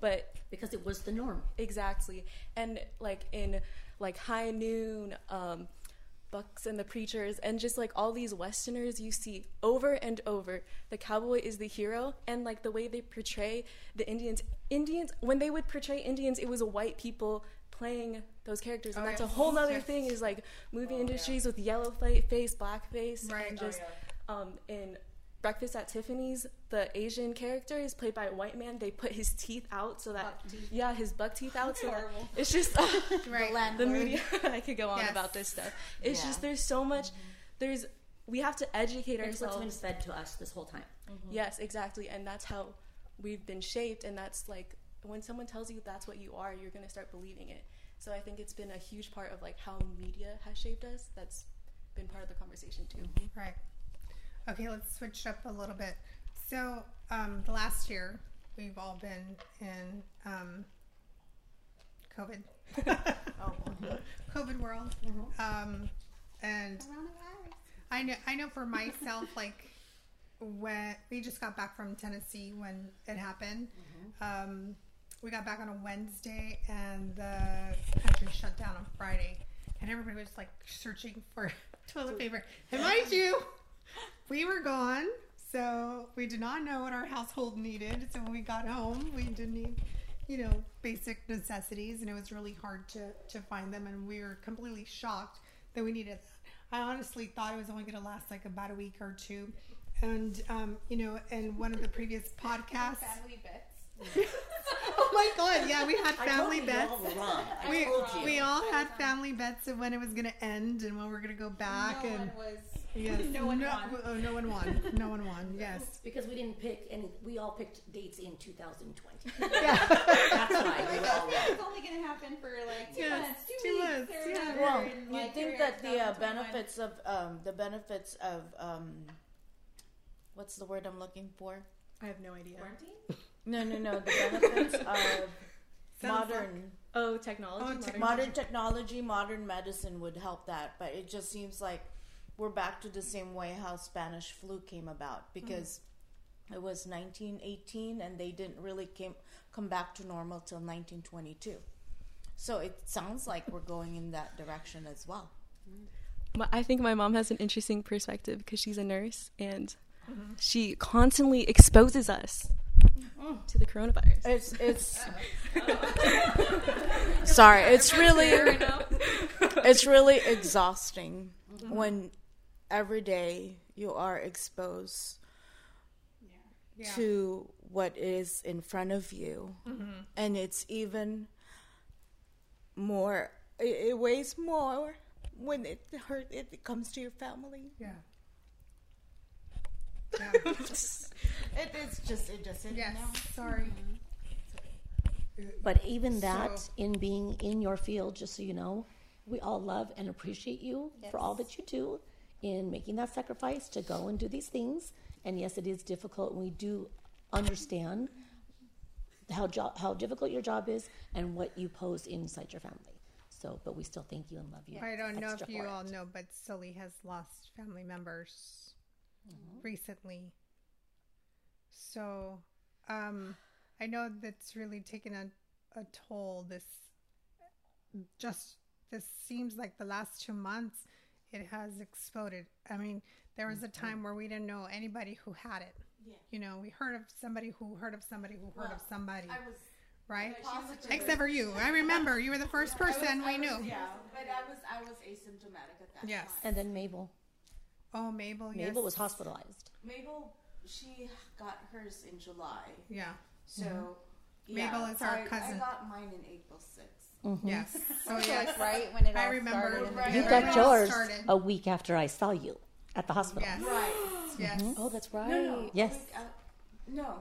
but Because it was the norm. exactly, and like in like High Noon, um, Bucks and the Preachers, and just like all these Westerners, you see over and over the cowboy is the hero, and like the way they portray the Indians. Indians when they would portray Indians, it was white people playing those characters, and Oh, that's a whole other thing. Is like movie industries with yellow fa- face, black face, Right. and Oh, just um, in Breakfast at Tiffany's, the Asian character is played by a white man. They put his teeth out so that yeah, his buck teeth out. So that it's just <laughs> <laughs> Right. the media. <laughs> I could go on Yes. about this stuff. It's Yeah. just there's so much. There's we have to educate It's what's been ourselves. fed to us this whole time. Yes, exactly, and that's how we've been shaped. And that's like when someone tells you that's what you are, you're gonna start believing it. So I think it's been a huge part of like how media has shaped us. That's been part of the conversation too. Right. Okay, let's switch up a little bit. So, um, the last year we've all been in um, COVID. <laughs> COVID world. Um, and I know, I know for myself, <laughs> like when we just got back from Tennessee when it happened. Um, we got back on a Wednesday, and the country shut down on Friday, and everybody was like searching for <laughs> toilet paper. And mind you, we were gone, so we did not know what our household needed. So when we got home, we didn't need you know, basic necessities, and it was really hard to to find them, and we were completely shocked that we needed that. I honestly thought it was only going to last like about a week or two, and um, you know, in one of the previous podcasts. Family bits. <laughs> oh my god! Yeah, we had family told bets. all along. I We, told you. we all had family bets of when it was going to end and when we are going to go back. No and one was. Yes, <laughs> no one no, won. oh, no one won. No one won. <laughs> Yes. Because we didn't pick any, we all picked dates in 2020. <laughs> That's why we were all wrong. It's only gonna happen for like two Yes, months, two, two weeks, months, or yeah. whatever, Well, and, you like, think here that the uh, 2021. benefits of um, the benefits of um, what's the word I'm looking for? I have no idea. Quarantine? No, no, no. The benefits of Sounds modern Oh, technology. Oh, modern technology, modern medicine would help that, but it just seems like we're back to the same way how Spanish flu came about mm-hmm. because it was 1918 and they didn't really came come back to normal till 1922. So it sounds like we're going in that direction as well. Mm-hmm. But I think my mom has an interesting perspective because she's a nurse and mm-hmm. she constantly exposes us to the coronavirus. It's it's <laughs> sorry. It's really it's really exhausting when every day you are exposed Yeah. to what is in front of you, mm-hmm. and it's even more. It, it weighs more when it hurt. It comes to your family. Yeah. <laughs> It is just it just it, Yes. now. Sorry. Mm-hmm. But even that, So- in being in your field, just so you know, we all love and appreciate you for all that you do in making that sacrifice to go and do these things. And yes, it is difficult, and we do understand how jo- how difficult your job is and what you pose inside your family. So, but we still thank you and love you. I don't know if you all it. know, but Sully has lost family members recently. So, um, I know that's really taken a, a toll. This just this seems like the last two months it has exploded. I mean, there was a mm-hmm. time where we didn't know anybody who had it. Yeah. You know, we heard of somebody who heard of somebody who heard of somebody, I was right? positive. Except for you. I remember you were the first person we knew. Yeah, but I was I was asymptomatic at that time. Yes. time. And then Mabel. Oh, Mabel. yes. Mabel was hospitalized. Mabel, she got hers in July. Yeah. So mm-hmm. Mabel yeah, is our I, cousin. I got mine in April 6th. Yes. So <laughs> So, yes. like right when it I all remember. started. Right. You Yeah, got when yours started. a week after I saw you at the hospital. Yes. Right. <gasps> Yes. Oh, that's right. No, no. Yes. like, uh, no.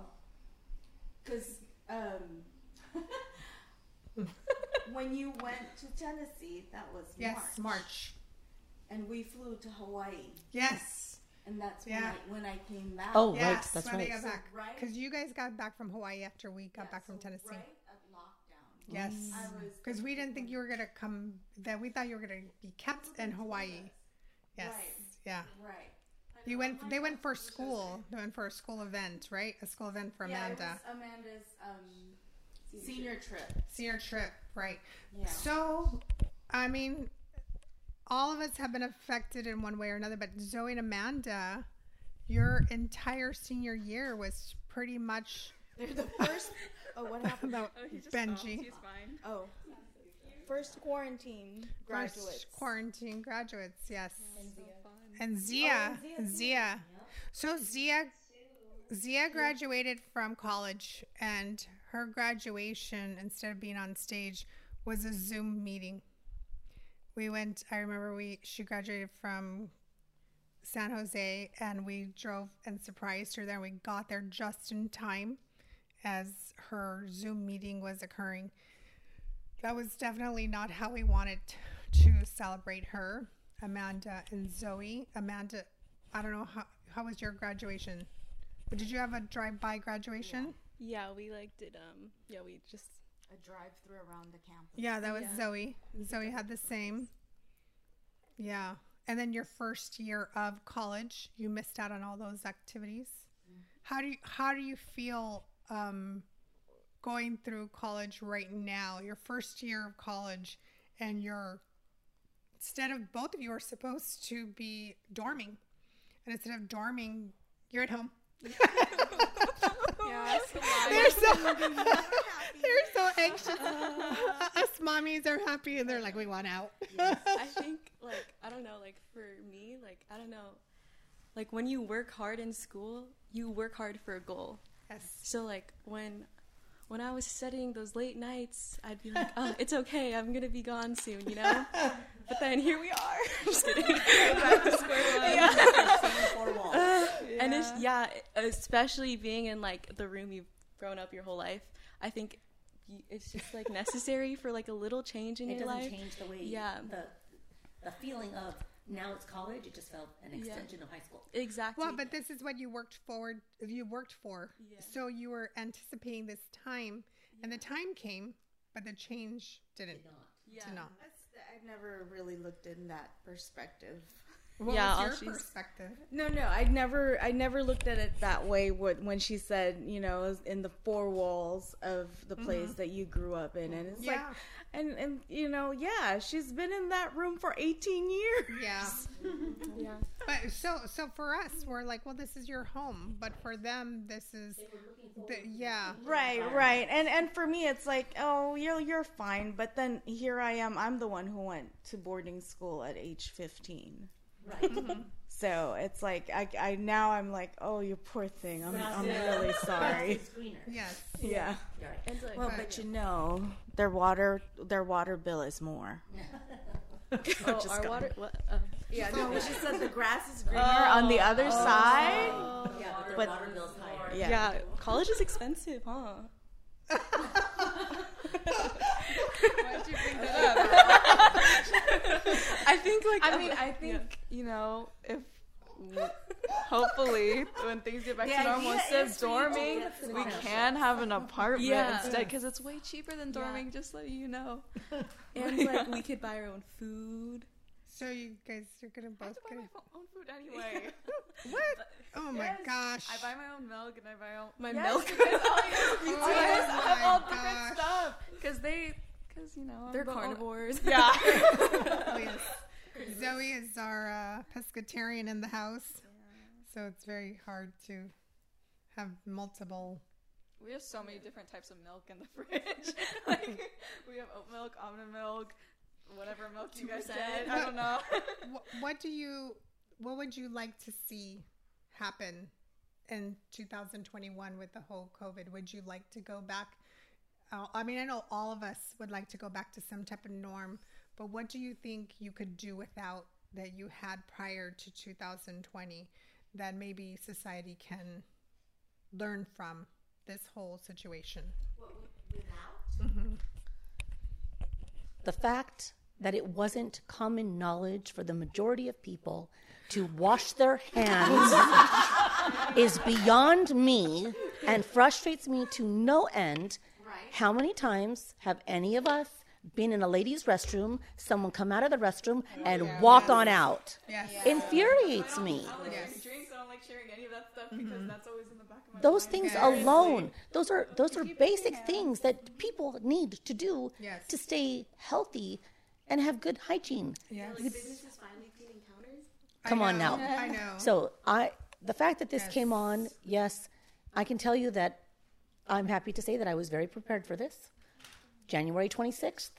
Because um, <laughs> when you went to Tennessee, that was Yes. March. March. And we flew to Hawaii. Yes. And that's Yeah. when, I, when I came back. Oh, Yes. right. That's when right. they got back. Right. Because you guys got back from Hawaii after we got Yeah, back from so Tennessee. Right at lockdown. Yes. Because we didn't think you were gonna come. That we thought you were gonna be kept in Hawaii. Yes. Right. Yeah. right. You went. They went for school. They went for a school event, right? A school event for Yeah, it Amanda. was Amanda's um, senior trip. Senior trip, right? Yeah. So, I mean, all of us have been affected in one way or another, but Zoe and Amanda, your entire senior year was pretty much They're the first. <laughs> oh, what <laughs> happened? about Benji. fine. Oh, first quarantine graduates. First quarantine graduates, yes. Oh, and Zia. Zia. So Zia Zia graduated from college and her graduation instead of being on stage was a Zoom meeting. We went I remember we she graduated from San Jose and we drove and surprised her there. We got there just in time as her Zoom meeting was occurring that was definitely not how we wanted to celebrate her, Amanda and Zoe. Amanda, I don't know how how was your graduation? But did you have a drive-by graduation? Yeah, we like did um yeah, we just A drive through around the campus. Yeah, that was Zoe. Zoe had the same. Yeah. And then your first year of college, you missed out on all those activities. How do you how do you feel um, going through college right now? Your first year of college, and you're instead of both of you are supposed to be dorming, and instead of dorming, you're at home. Yeah, <laughs> They're so <laughs> they're so so anxious. <laughs> Us mommies are happy and they're like, we want out. I think like I don't know, like for me, like I don't know, like when you work hard in school, you work hard for a goal. Yes. So like when when I was studying those late nights, I'd be like, "Oh, it's okay. I'm gonna be gone soon," you know. But then here we are. <laughs> Just kidding. Back to square one. <laughs> Uh, and it's yeah, especially being in like the room you've grown up your whole life. I think it's just like necessary for like a little change in It your doesn't life. change the way Yeah. the the feeling of now it's college. It just felt an extension of high school. Exactly. Well, but this is what you worked forward. You worked for. Yeah. So you were anticipating this time, and the time came, but the change didn't. yeah. Did not. That's, I never really looked in that perspective. What Yeah, was your she's- perspective? No, no, I never, I never looked at it that way. When when she said, you know, in the four walls of the mm-hmm. place that you grew up in, and it's Yeah. like, and and you know, yeah, she's been in that room for eighteen years. Yeah. <laughs> yeah. But so so for us, we're like, well, this is your home. But for them, this is, the, yeah. Right, right, and and for me, it's like, oh, you're you're fine, but then here I am. I'm the one who went to boarding school at age fifteen. Right. So it's like I, I now I'm like, oh, you poor thing. I'm I'm really sorry. Screener. Yes. Yeah. Right. And like, Well, but you know, their water their water bill is more. <laughs> oh, <laughs> Just our water. What? Uh, Yeah, no, she said the grass is greener on the other side. Yeah, but their But- water bill's higher. Yeah. yeah. college is expensive, huh? <laughs> Why'd you bring that up? I think like I mean, I think you know if hopefully when things get back The to normal, instead of for you to dorming, we can have an apartment Yeah. instead because it's way cheaper than dorming. Just so you know. and like we could buy our own food. So you guys are gonna I both have to buy gonna. my own food <laughs> anyway. <laughs> What? Oh my Yes. gosh. I buy my own milk and I buy all My Yes, milk. <laughs> because all you Oh I have my all different gosh. stuff because they because you know They're the only- carnivores. Yeah. Oh, yes. Zoe is our uh, pescatarian in the house, so it's very hard to have multiple. We have so many different types of milk in the fridge. like we have oat milk, almond milk, whatever milk you guys said. I don't know. <laughs> What, what do you? What would you like to see happen in 2021 with the whole COVID? Would you like to go back? Uh, I mean, I know all of us would like to go back to some type of norm, but what do you think you could do without that you had prior to 2020 that maybe society can learn from this whole situation? Without the fact that it wasn't common knowledge for the majority of people to wash their hands <laughs> is beyond me and frustrates me to no end. How many times have any of us been in a ladies' restroom, someone come out of the restroom and walk on out? Yes. Infuriates me. Yes. drinks. I don't like sharing any of that stuff because mm-hmm. that's always in the back of my Those mind. things Yes. alone, those are those are basic things that people need to do Yes. to stay healthy and have good hygiene. Yes. businesses finally cleaning counters. Come I on now. I know. So I, the fact that this Yes. came on, yes, I can tell you that I'm happy to say that I was very prepared for this. January 26th,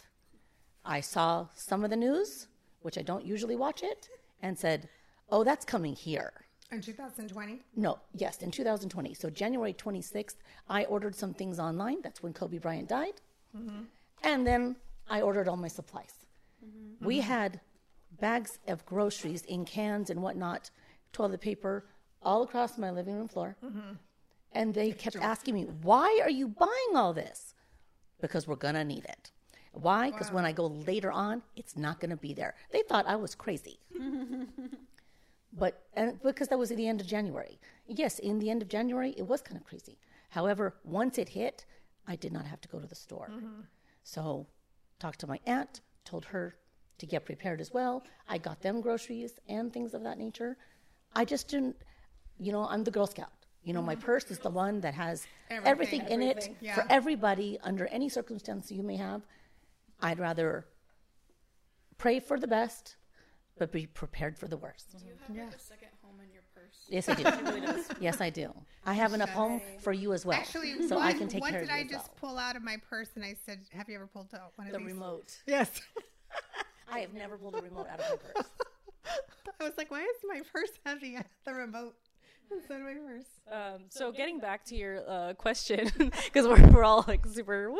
I saw some of the news, which I don't usually watch it, and said, "Oh, that's coming here." in 2020. No, yes, in 2020. So January 26th, I ordered some things online. That's when Kobe Bryant died. Mm-hmm. And then I ordered all my supplies. Mm-hmm. We had bags of groceries in cans and whatnot, toilet paper, all across my living room floor. And they kept asking me, why are you buying all this? Because we're going to need it. Why? Because when I go later on, it's not going to be there. They thought I was crazy <laughs> but and because that was at the end of January. Yes, in the end of January, it was kind of crazy. However, once it hit, I did not have to go to the store. So, talked to my aunt, told her to get prepared as well. I got them groceries and things of that nature. I just didn't, you know, I'm the Girl Scout. You know, my mm-hmm. purse is the one that has everything, Everything. in it Yeah. for everybody under any circumstance you may have. I'd rather pray for the best, but be prepared for the worst. Do you have like a second home in your purse? Yes, I do. <laughs> yes, I do. I have enough home for you as well, Actually, so what, I can take what care did of you I just well. pull out of my purse? And I said, "Have you ever pulled out one of The remote. Yes. <laughs> I have never pulled a remote out of my purse. <laughs> I was like, "Why is my purse heavy? The remote instead of my purse." Um, so getting back to your uh, question, <laughs> because we're, we're all like super woo.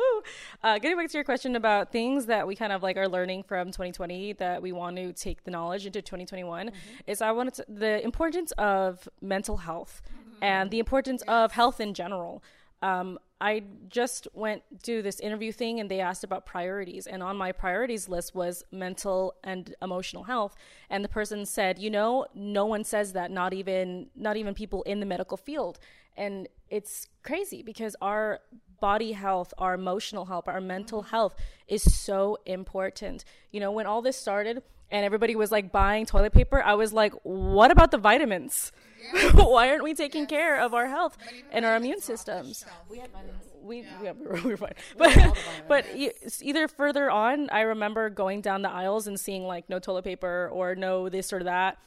Uh, getting back to your question about things that we kind of like are learning from 2020 that we want to take the knowledge into 2021 is I wanted to, the importance of mental health and the importance of health in general. Um, I just went to this interview thing and they asked about priorities. And on my priorities list was mental and emotional health. And the person said, you know, no one says that, not even, not even people in the medical field. And it's crazy because our body health, our emotional health, our mental mm-hmm. health is so important. You know, when all this started and everybody was like buying toilet paper, I was like, what about the vitamins? <laughs> Why aren't we taking care of our health and our immune systems? We had vitamins. we yeah, we <laughs> were, we were fine. But but e- either further on, I remember going down the aisles and seeing like no toilet paper or no this or that,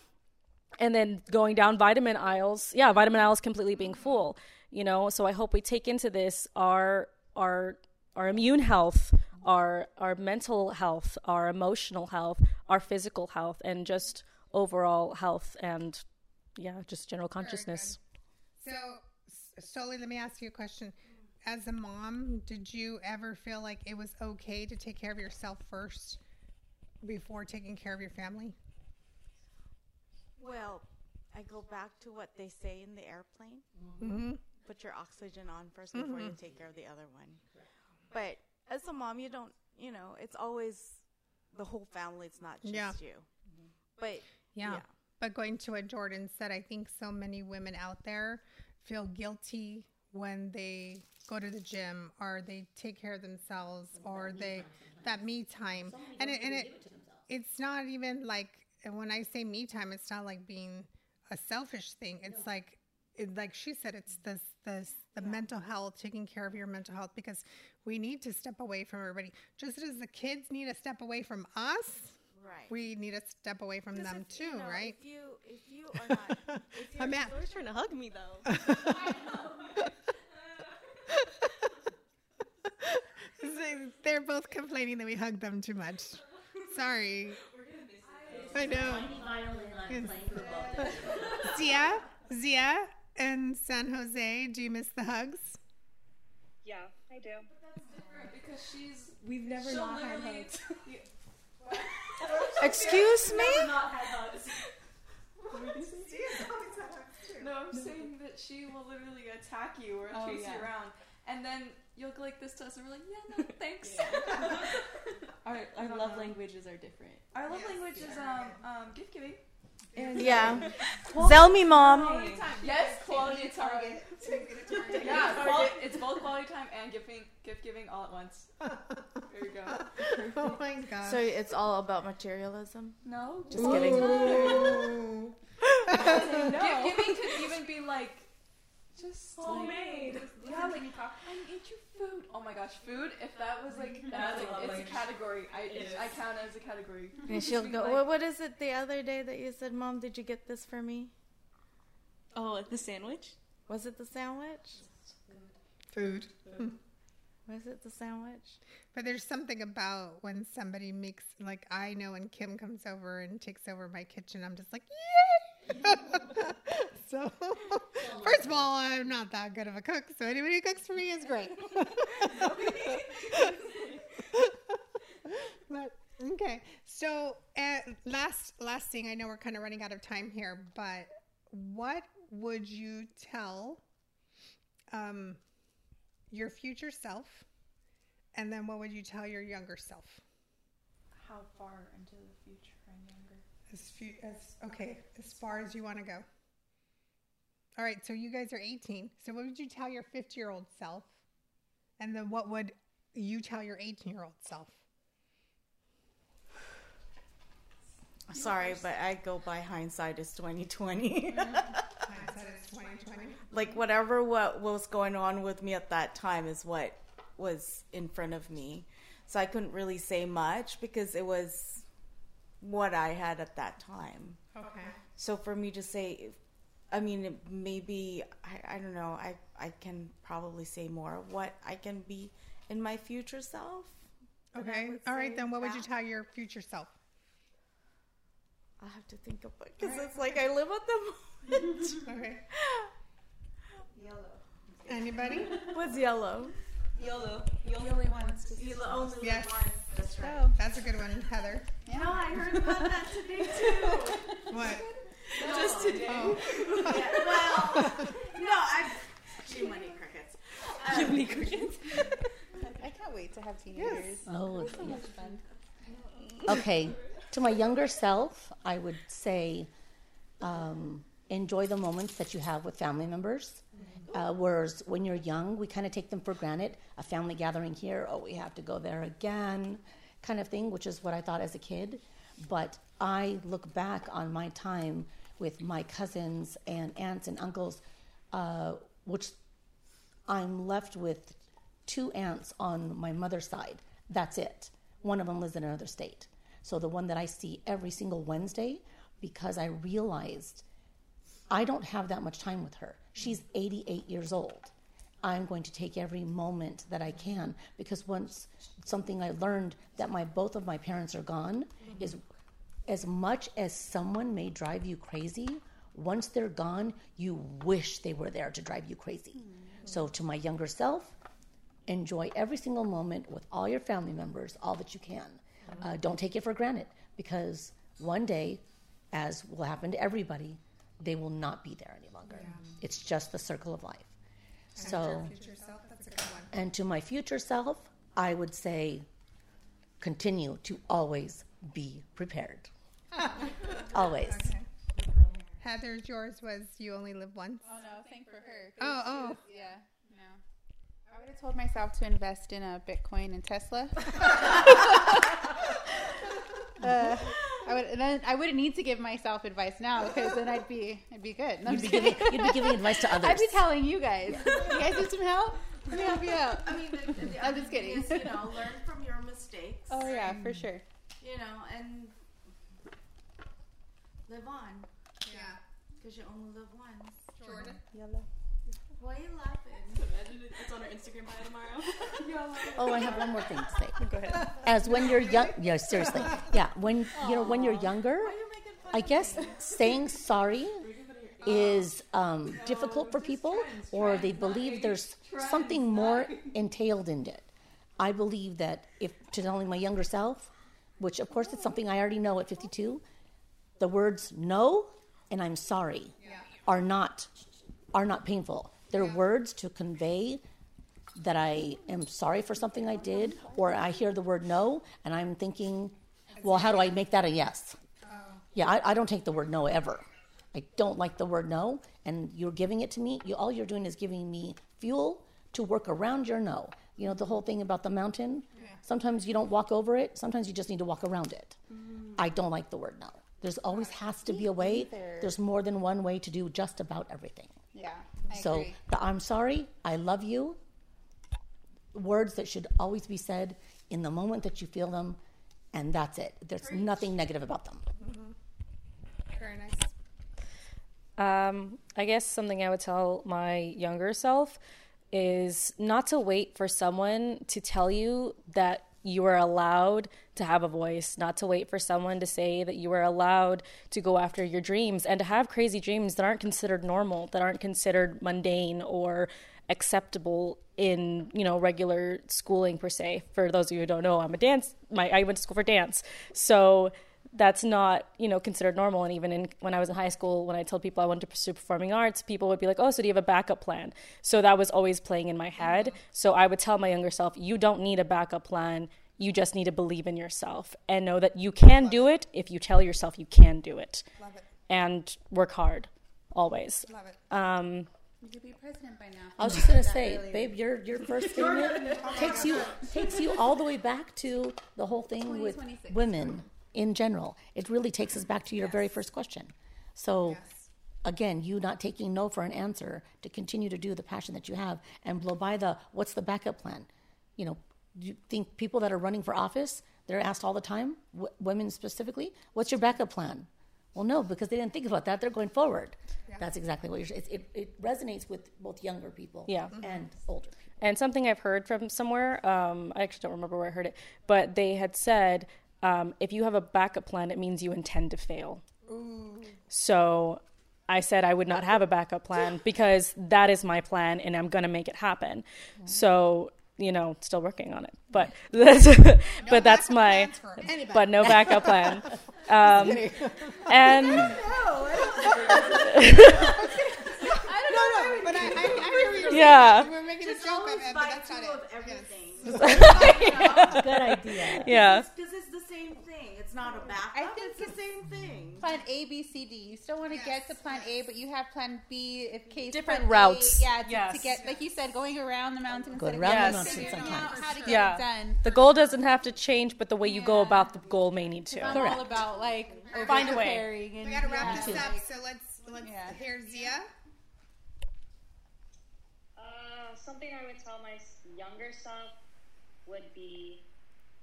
and then going down vitamin aisles. Yeah, vitamin aisles completely being full. You know, so I hope we take into this our our our immune health, our our mental health, our emotional health, our physical health, and just overall health and yeah, just general consciousness. So, Soli, let me ask you a question. As a mom, did you ever feel like it was okay to take care of yourself first before taking care of your family? Well, I go back to what they say in the airplane. Mm-hmm. Put your oxygen on 1st before you take care of the other one. But as a mom, you don't, you know, it's always the whole family. It's not just Yeah. you. But Yeah. Yeah. But going to what Jordan said, I think so many women out there feel guilty when they go to the gym or they take care of themselves or they that me time. And it, and it it's not even like when I say me time, it's not like being a selfish thing. It's like it, like she said, it's this this the mental health, taking care of your mental health because we need to step away from everybody. Just as the kids need to step away from us, right. we need to step away from them If, you too, know, right? If you if you are <laughs> not if you're I'm at, Always trying to hug me though. <laughs> <laughs> they're both complaining that we hug them too much. Sorry. I know. Zia, Zia, in San Jose, do you miss the hugs? Yeah, I do. But that's different because she's we've never not had hugs. Excuse me? No, I'm saying that she will literally attack you or Oh, chase yeah. you around, and then you'll go like this to us, and we're like, yeah, no, <laughs> thanks. <laughs> Our our love languages are different. Our love language is um um gift giving. Yeah. Sell me, mom. Yes, quality time. <laughs> yeah, quali- it's both quality time and giving gift giving all at once. There you go. <laughs> Oh my god. So it's all about materialism. No, Just kidding. Ooh. <laughs> Gift giving could even be like just homemade. Yeah, like, yeah, like I need your food. Oh my gosh, food! If that was like that, like, it's a category. I it's, I count as a category. And she'll go, like- what, what is it the other day that you said, Mom, did you get this for me? Oh, the sandwich. Was it the sandwich? Food. <laughs> Was it the sandwich? But there's something about when somebody makes, like, I know when Kim comes over and takes over my kitchen, I'm just like, yay! <laughs> so, first of all, I'm not that good of a cook, so anybody who cooks for me is great. <laughs> but okay, so uh, last last thing, I know we're kind of running out of time here, but what would you tell um, your future self? And then what would you tell your younger self? How far into the future? As few as okay, as far as you want to go. All right, so you guys are 18. So what would you tell your 50-year-old self? And then what would you tell your 18-year-old self? <sighs> Sorry, but I go by hindsight is 2020. <laughs> Hindsight is 2020. like whatever what was going on with me at that time is what was in front of me. So I couldn't really say much because it was what I had at that time. Okay. So for me to say, I mean, maybe I, I don't know. I I can probably say more what I can be in my future self. Okay. All right. Then what would you tell your future self? I'll have to think of it because it's like I live at the moment. Okay. <laughs> Yellow. Anybody? What's yellow? YOLO. You only wants to You only live Yes. once. That's right. Oh, that's a good one, Heather. No, I heard about that today <laughs> too. What? Just today. Oh. Yeah, well, <laughs> no, I. Jiminy crickets. Jiminy crickets. <laughs> I can't wait to have teenagers. Oh, So much fun. okay. To my younger self, I would say um, enjoy the moments that you have with family members. Uh, whereas when you're young, we kind of take them for granted. A family gathering here, oh, we have to go there again, kind of thing, which is what I thought as a kid. But I look back on my time with my cousins and aunts and uncles, uh, which I'm left with two aunts on my mother's side. That's it. One of them lives in another state. So the one that I see every single Wednesday, because I realized I don't have that much time with her. She's 88 years old. I'm going to take every moment that I can because once something I learned that my both of my parents are gone mm-hmm. is as much as someone may drive you crazy, once they're gone, you wish they were there to drive you crazy. Mm-hmm. So to my younger self, enjoy every single moment with all your family members, all that you can. Mm-hmm. Uh, don't take it for granted because one day, as will happen to everybody, they will not be there any longer. It's just the circle of life. So, Future self. That's a good one. and to my future self, I would say continue to always be prepared. <laughs> always. Heather's yours was you only live once. Oh no, thank for her. Oh, oh. Yeah, no. I would have told myself to invest in a Bitcoin and Tesla. <laughs> <laughs> uh, I would then I wouldn't need to give myself advice now because then I'd be I'd be good. No, You'd be giving, you'd be giving advice to others. <laughs> I'd be telling you guys. You guys need some help? Let me help you out. I mean, the, the I'm other just thing kidding. Is, you know, learn from your mistakes. Oh yeah, for sure. You know, and live on Yeah. because you only live once. Jordan. Why are you laughing? It's on our Instagram bio tomorrow. <laughs> <laughs> Oh, I have one more thing to say. Go ahead. As when you're young, yeah, seriously, yeah. When you know when you're younger, I guess saying sorry is um, difficult for people, or they believe there's something more <laughs> entailed in it. I believe that if to telling my younger self, which of course it's something I already know at 52, the words no and I'm sorry are not are not painful. They're words to convey that I am sorry for something I did, or I hear the word no and I'm thinking, well, how do I make that a yes? Yeah, I, I don't take the word no ever. I don't like the word no, and you're giving it to me. You, all you're doing is giving me fuel to work around your no. You know the whole thing about the mountain. Sometimes you don't walk over it. Sometimes you just need to walk around it. I don't like the word no. There's always has to be a way. either. There's more than one way to do just about everything. Yeah. I So agree. the I'm sorry, I love you, words that should always be said in the moment that you feel them, and that's it. There's nothing negative about them. Very nice. Um, I guess something I would tell my younger self is not to wait for someone to tell you that you are allowed to have a voice, not to wait for someone to say that you are allowed to go after your dreams and to have crazy dreams that aren't considered normal, that aren't considered mundane or acceptable in, you know, regular schooling per se. For those of you who don't know, I'm a dance my I went to school for dance. So that's not you know considered normal. And even in when i was in high school when i told people i wanted to pursue performing arts people would be like oh so do you have a backup plan? So that was always playing in my head. So i would tell my younger self you don't need a backup plan. You just need to believe in yourself and know that you can do it. If you tell yourself you can do it Love it. and work hard always. Love it. um, You could be president by now. I was just gonna say, babe, your your <laughs> first statement takes you <laughs> takes you all the way back to the whole thing with women in general. It really takes us back to your very first question. So Yes. again, you not taking no for an answer to continue to do the passion that you have and blow by the what's the backup plan? You know, you think people that are running for office, they're asked all the time, w- women specifically, what's your backup plan? Well, no, because they didn't think about that. They're going forward. That's exactly what you're saying. It, it resonates with both younger people Yeah. and older people. And something I've heard from somewhere, um, I actually don't remember where I heard it, but they had said um, if you have a backup plan, it means you intend to fail. So I said I would not have a backup plan <gasps> because that is my plan and I'm going to make it happen. So, you know, still working on it. But <laughs> that's, but that's my, plans for anybody. but no backup plan. <laughs> Um, <laughs> and No, no, but I, I, I hear you're Yeah. saying. We're making a joke of it, but that's not two it. of Yes. Good idea. yeah. Because it's the same thing. It's not a backup. I think it's the same thing. Plan A, B, C, D. You still want to get to Plan A, but you have Plan B if case Different plan A- routes. yeah, to, Yes. to get like you said, going around the mountain Going instead around of the just mountain figuring sometimes. out how to get Yeah. it done. The goal doesn't have to change, but the way you go about the goal may need to. I'm Correct. all about like Find a way. preparing and We gotta wrap yeah. this up, so let's let's Yeah. hear Zia. Uh, something I would tell my younger self would be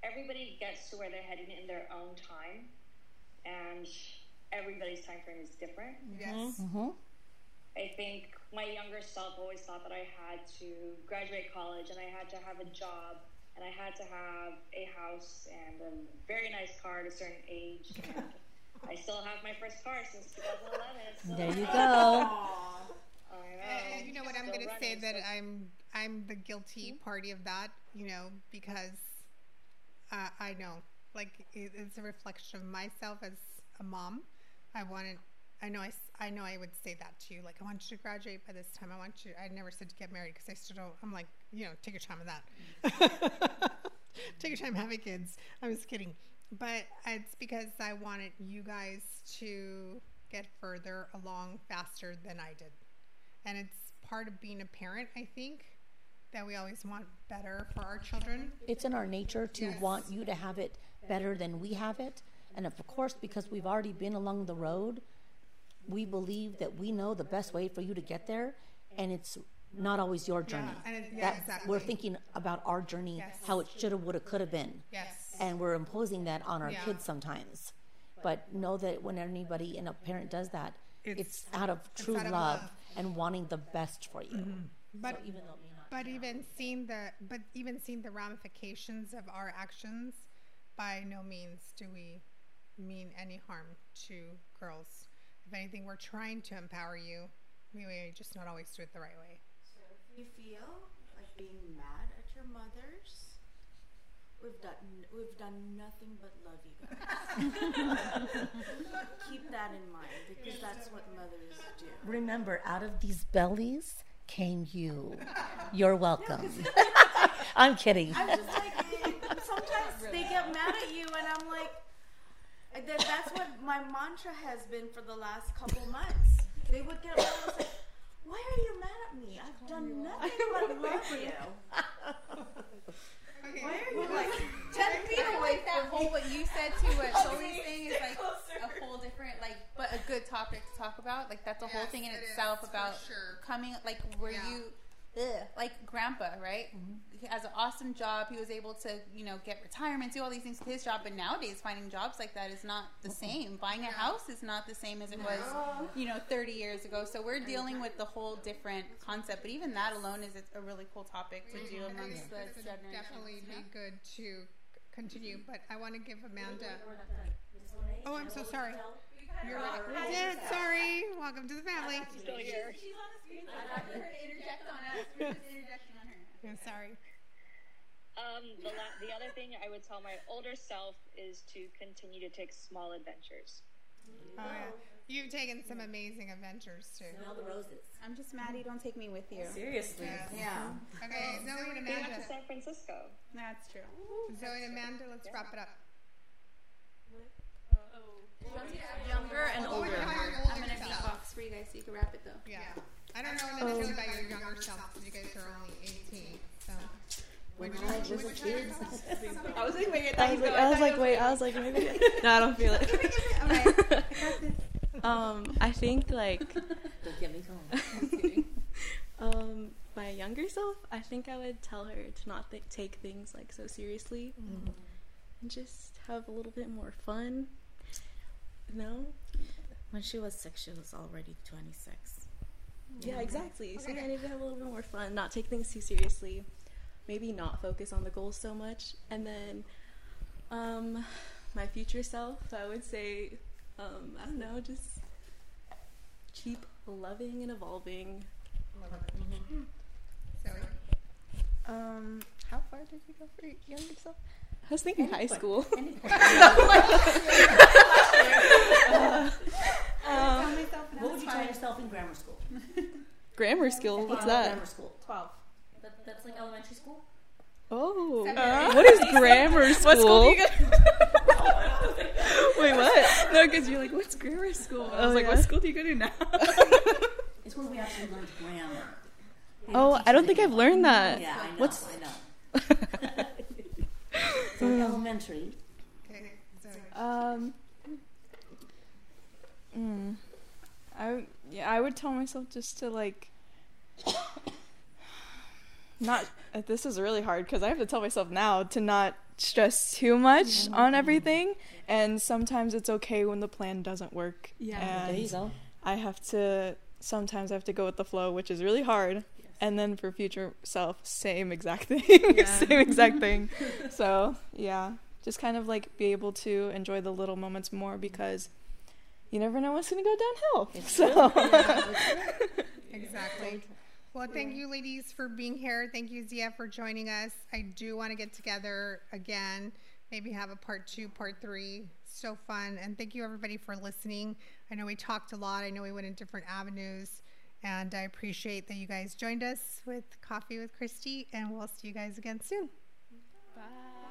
everybody gets to where they're heading in their own time, and everybody's time frame is different. Yes. Mm-hmm. Mm-hmm. I think my younger self always thought that I had to graduate college and I had to have a job and I had to have a house and a very nice car at a certain age. And <laughs> I still have my first car since 2011. So There you go. <laughs> I know. You know what? I'm going to say that I'm I'm the guilty mm-hmm. party of that. You know, because uh, I know, like, it, it's a reflection of myself as a mom. I wanted. I know. I, I know. I would say that to you. Like, I want you to graduate by this time. I want you. I never said to get married because I still don't. I'm like, you know, take your time with that. <laughs> take your time having kids. I'm just kidding. But it's because I wanted you guys to get further along faster than I did and it's part of being a parent i think that we always want better for our children It's in our nature to Yes. want you to have it better than we have it. And of course, because we've already been along the road, we believe that we know the best way for you to get there. And it's not always your journey. and it- yeah, That- exactly. We're thinking about our journey, Yes. how it should have, would have, could have been. yes And we're imposing that on our Yeah. kids sometimes. But know that when anybody and a parent does that, it's, It's- out of true out of love, love. and wanting the best for you. Mm-hmm. but Even though it may not but even seeing the but even seeing the ramifications of our actions by no means do we mean any harm to girls if anything we're trying to empower you we may just not always do it the right way So If you feel like being mad at your mothers, we've done we've done nothing but love you guys. <laughs> Keep that in mind because that's what mothers do. Remember, out of these bellies came you. You're welcome. <laughs> <laughs> I'm kidding. I'm just like sometimes they get mad at you, and I'm like, and then that's what my mantra has been for the last couple months. They would get mad. I was like, why are you mad at me? I've done nothing but love for you. <laughs> Why are you like ten feet away that whole what you said to what <laughs> Soli's saying is like a whole different like but a good topic to talk about. Like that's a whole thing in it itself is, about sure. coming like were Yeah. you ugh, like grandpa, right? Mm-hmm. He has an awesome job. He was able to, you know, get retirement, do all these things with his job. But nowadays, finding jobs like that is not the mm-hmm. same. Buying a house is not the same as it was, you know, 30 years ago. So we're dealing with the whole different concept. But even that alone is a really cool topic to mm-hmm. do And amongst it the would generations. definitely be good to continue but i want to give amanda oh i'm so sorry you're right. we did sorry welcome to the family She's Still here. She's, she's on the screen. So I'm not for her to interject on us. We're just interjecting on her. <laughs> I'm sorry Um, the, la- the other thing I would tell my older self is to continue to take small adventures. Oh yeah, you've taken some amazing adventures too. Smell the roses. I'm just mad you don't take me with you. Seriously. Yeah. Okay, Zoe and We went Amanda. to San Francisco. That's true. Zoe and Amanda, let's wrap it up. Younger and older. I'm older gonna yourself. beatbox for you guys so you can wrap it though. Yeah, I don't know necessarily about your younger self because you guys are only 18. So. When I was a kid. <laughs> I was like, wait, I was like, I was like, wait, I was like, maybe. <laughs> No, I don't feel it. <laughs> um, I think like, Don't get me going. um, my younger self, I think I would tell her to not th- take things like so seriously. and just have a little bit more fun. No? When she was six, she was already 26. Yeah, exactly. So I need to have a little bit more fun, not take things too seriously. Maybe not focus on the goals so much. And then um my future self, I would say um, I don't know, just keep loving and evolving. Um, how far did you go for your younger self? I was thinking high school. <laughs> what would you tell yourself in grammar school? Grammar school. What's Uh, that? Grammar school. 12. That, that's like elementary school. Oh, what is grammar school? What school do you go? <laughs> Wait, what? no, because you're like, what's grammar school? I was Oh, like, yeah. what school do you go to now? <laughs> It's where we actually learned grammar. They Oh, I don't think. I've learned that. Yeah, I know. What's I know. <laughs> so in elementary, Okay, so Um, mm, I yeah, I would tell myself just to like <coughs> not. uh, This is really hard because I have to tell myself now to not stress too much on everything, and sometimes it's okay when the plan doesn't work. Yeah. there you go. I have to. Sometimes I have to go with the flow, which is really hard. And then for future self, same exact <laughs> thing. same exact thing. <laughs> So, yeah, just kind of like be able to enjoy the little moments more because you never know what's going to go downhill. <laughs> So, Exactly. Well, thank you, ladies, for being here. Thank you, Zia, for joining us. I do want to get together again, maybe have a part two, part three. So fun. And thank you, everybody, for listening. I know we talked a lot, I know we went in different avenues. And I appreciate that you guys joined us with Coffee with Christy, and we'll see you guys again soon. bye.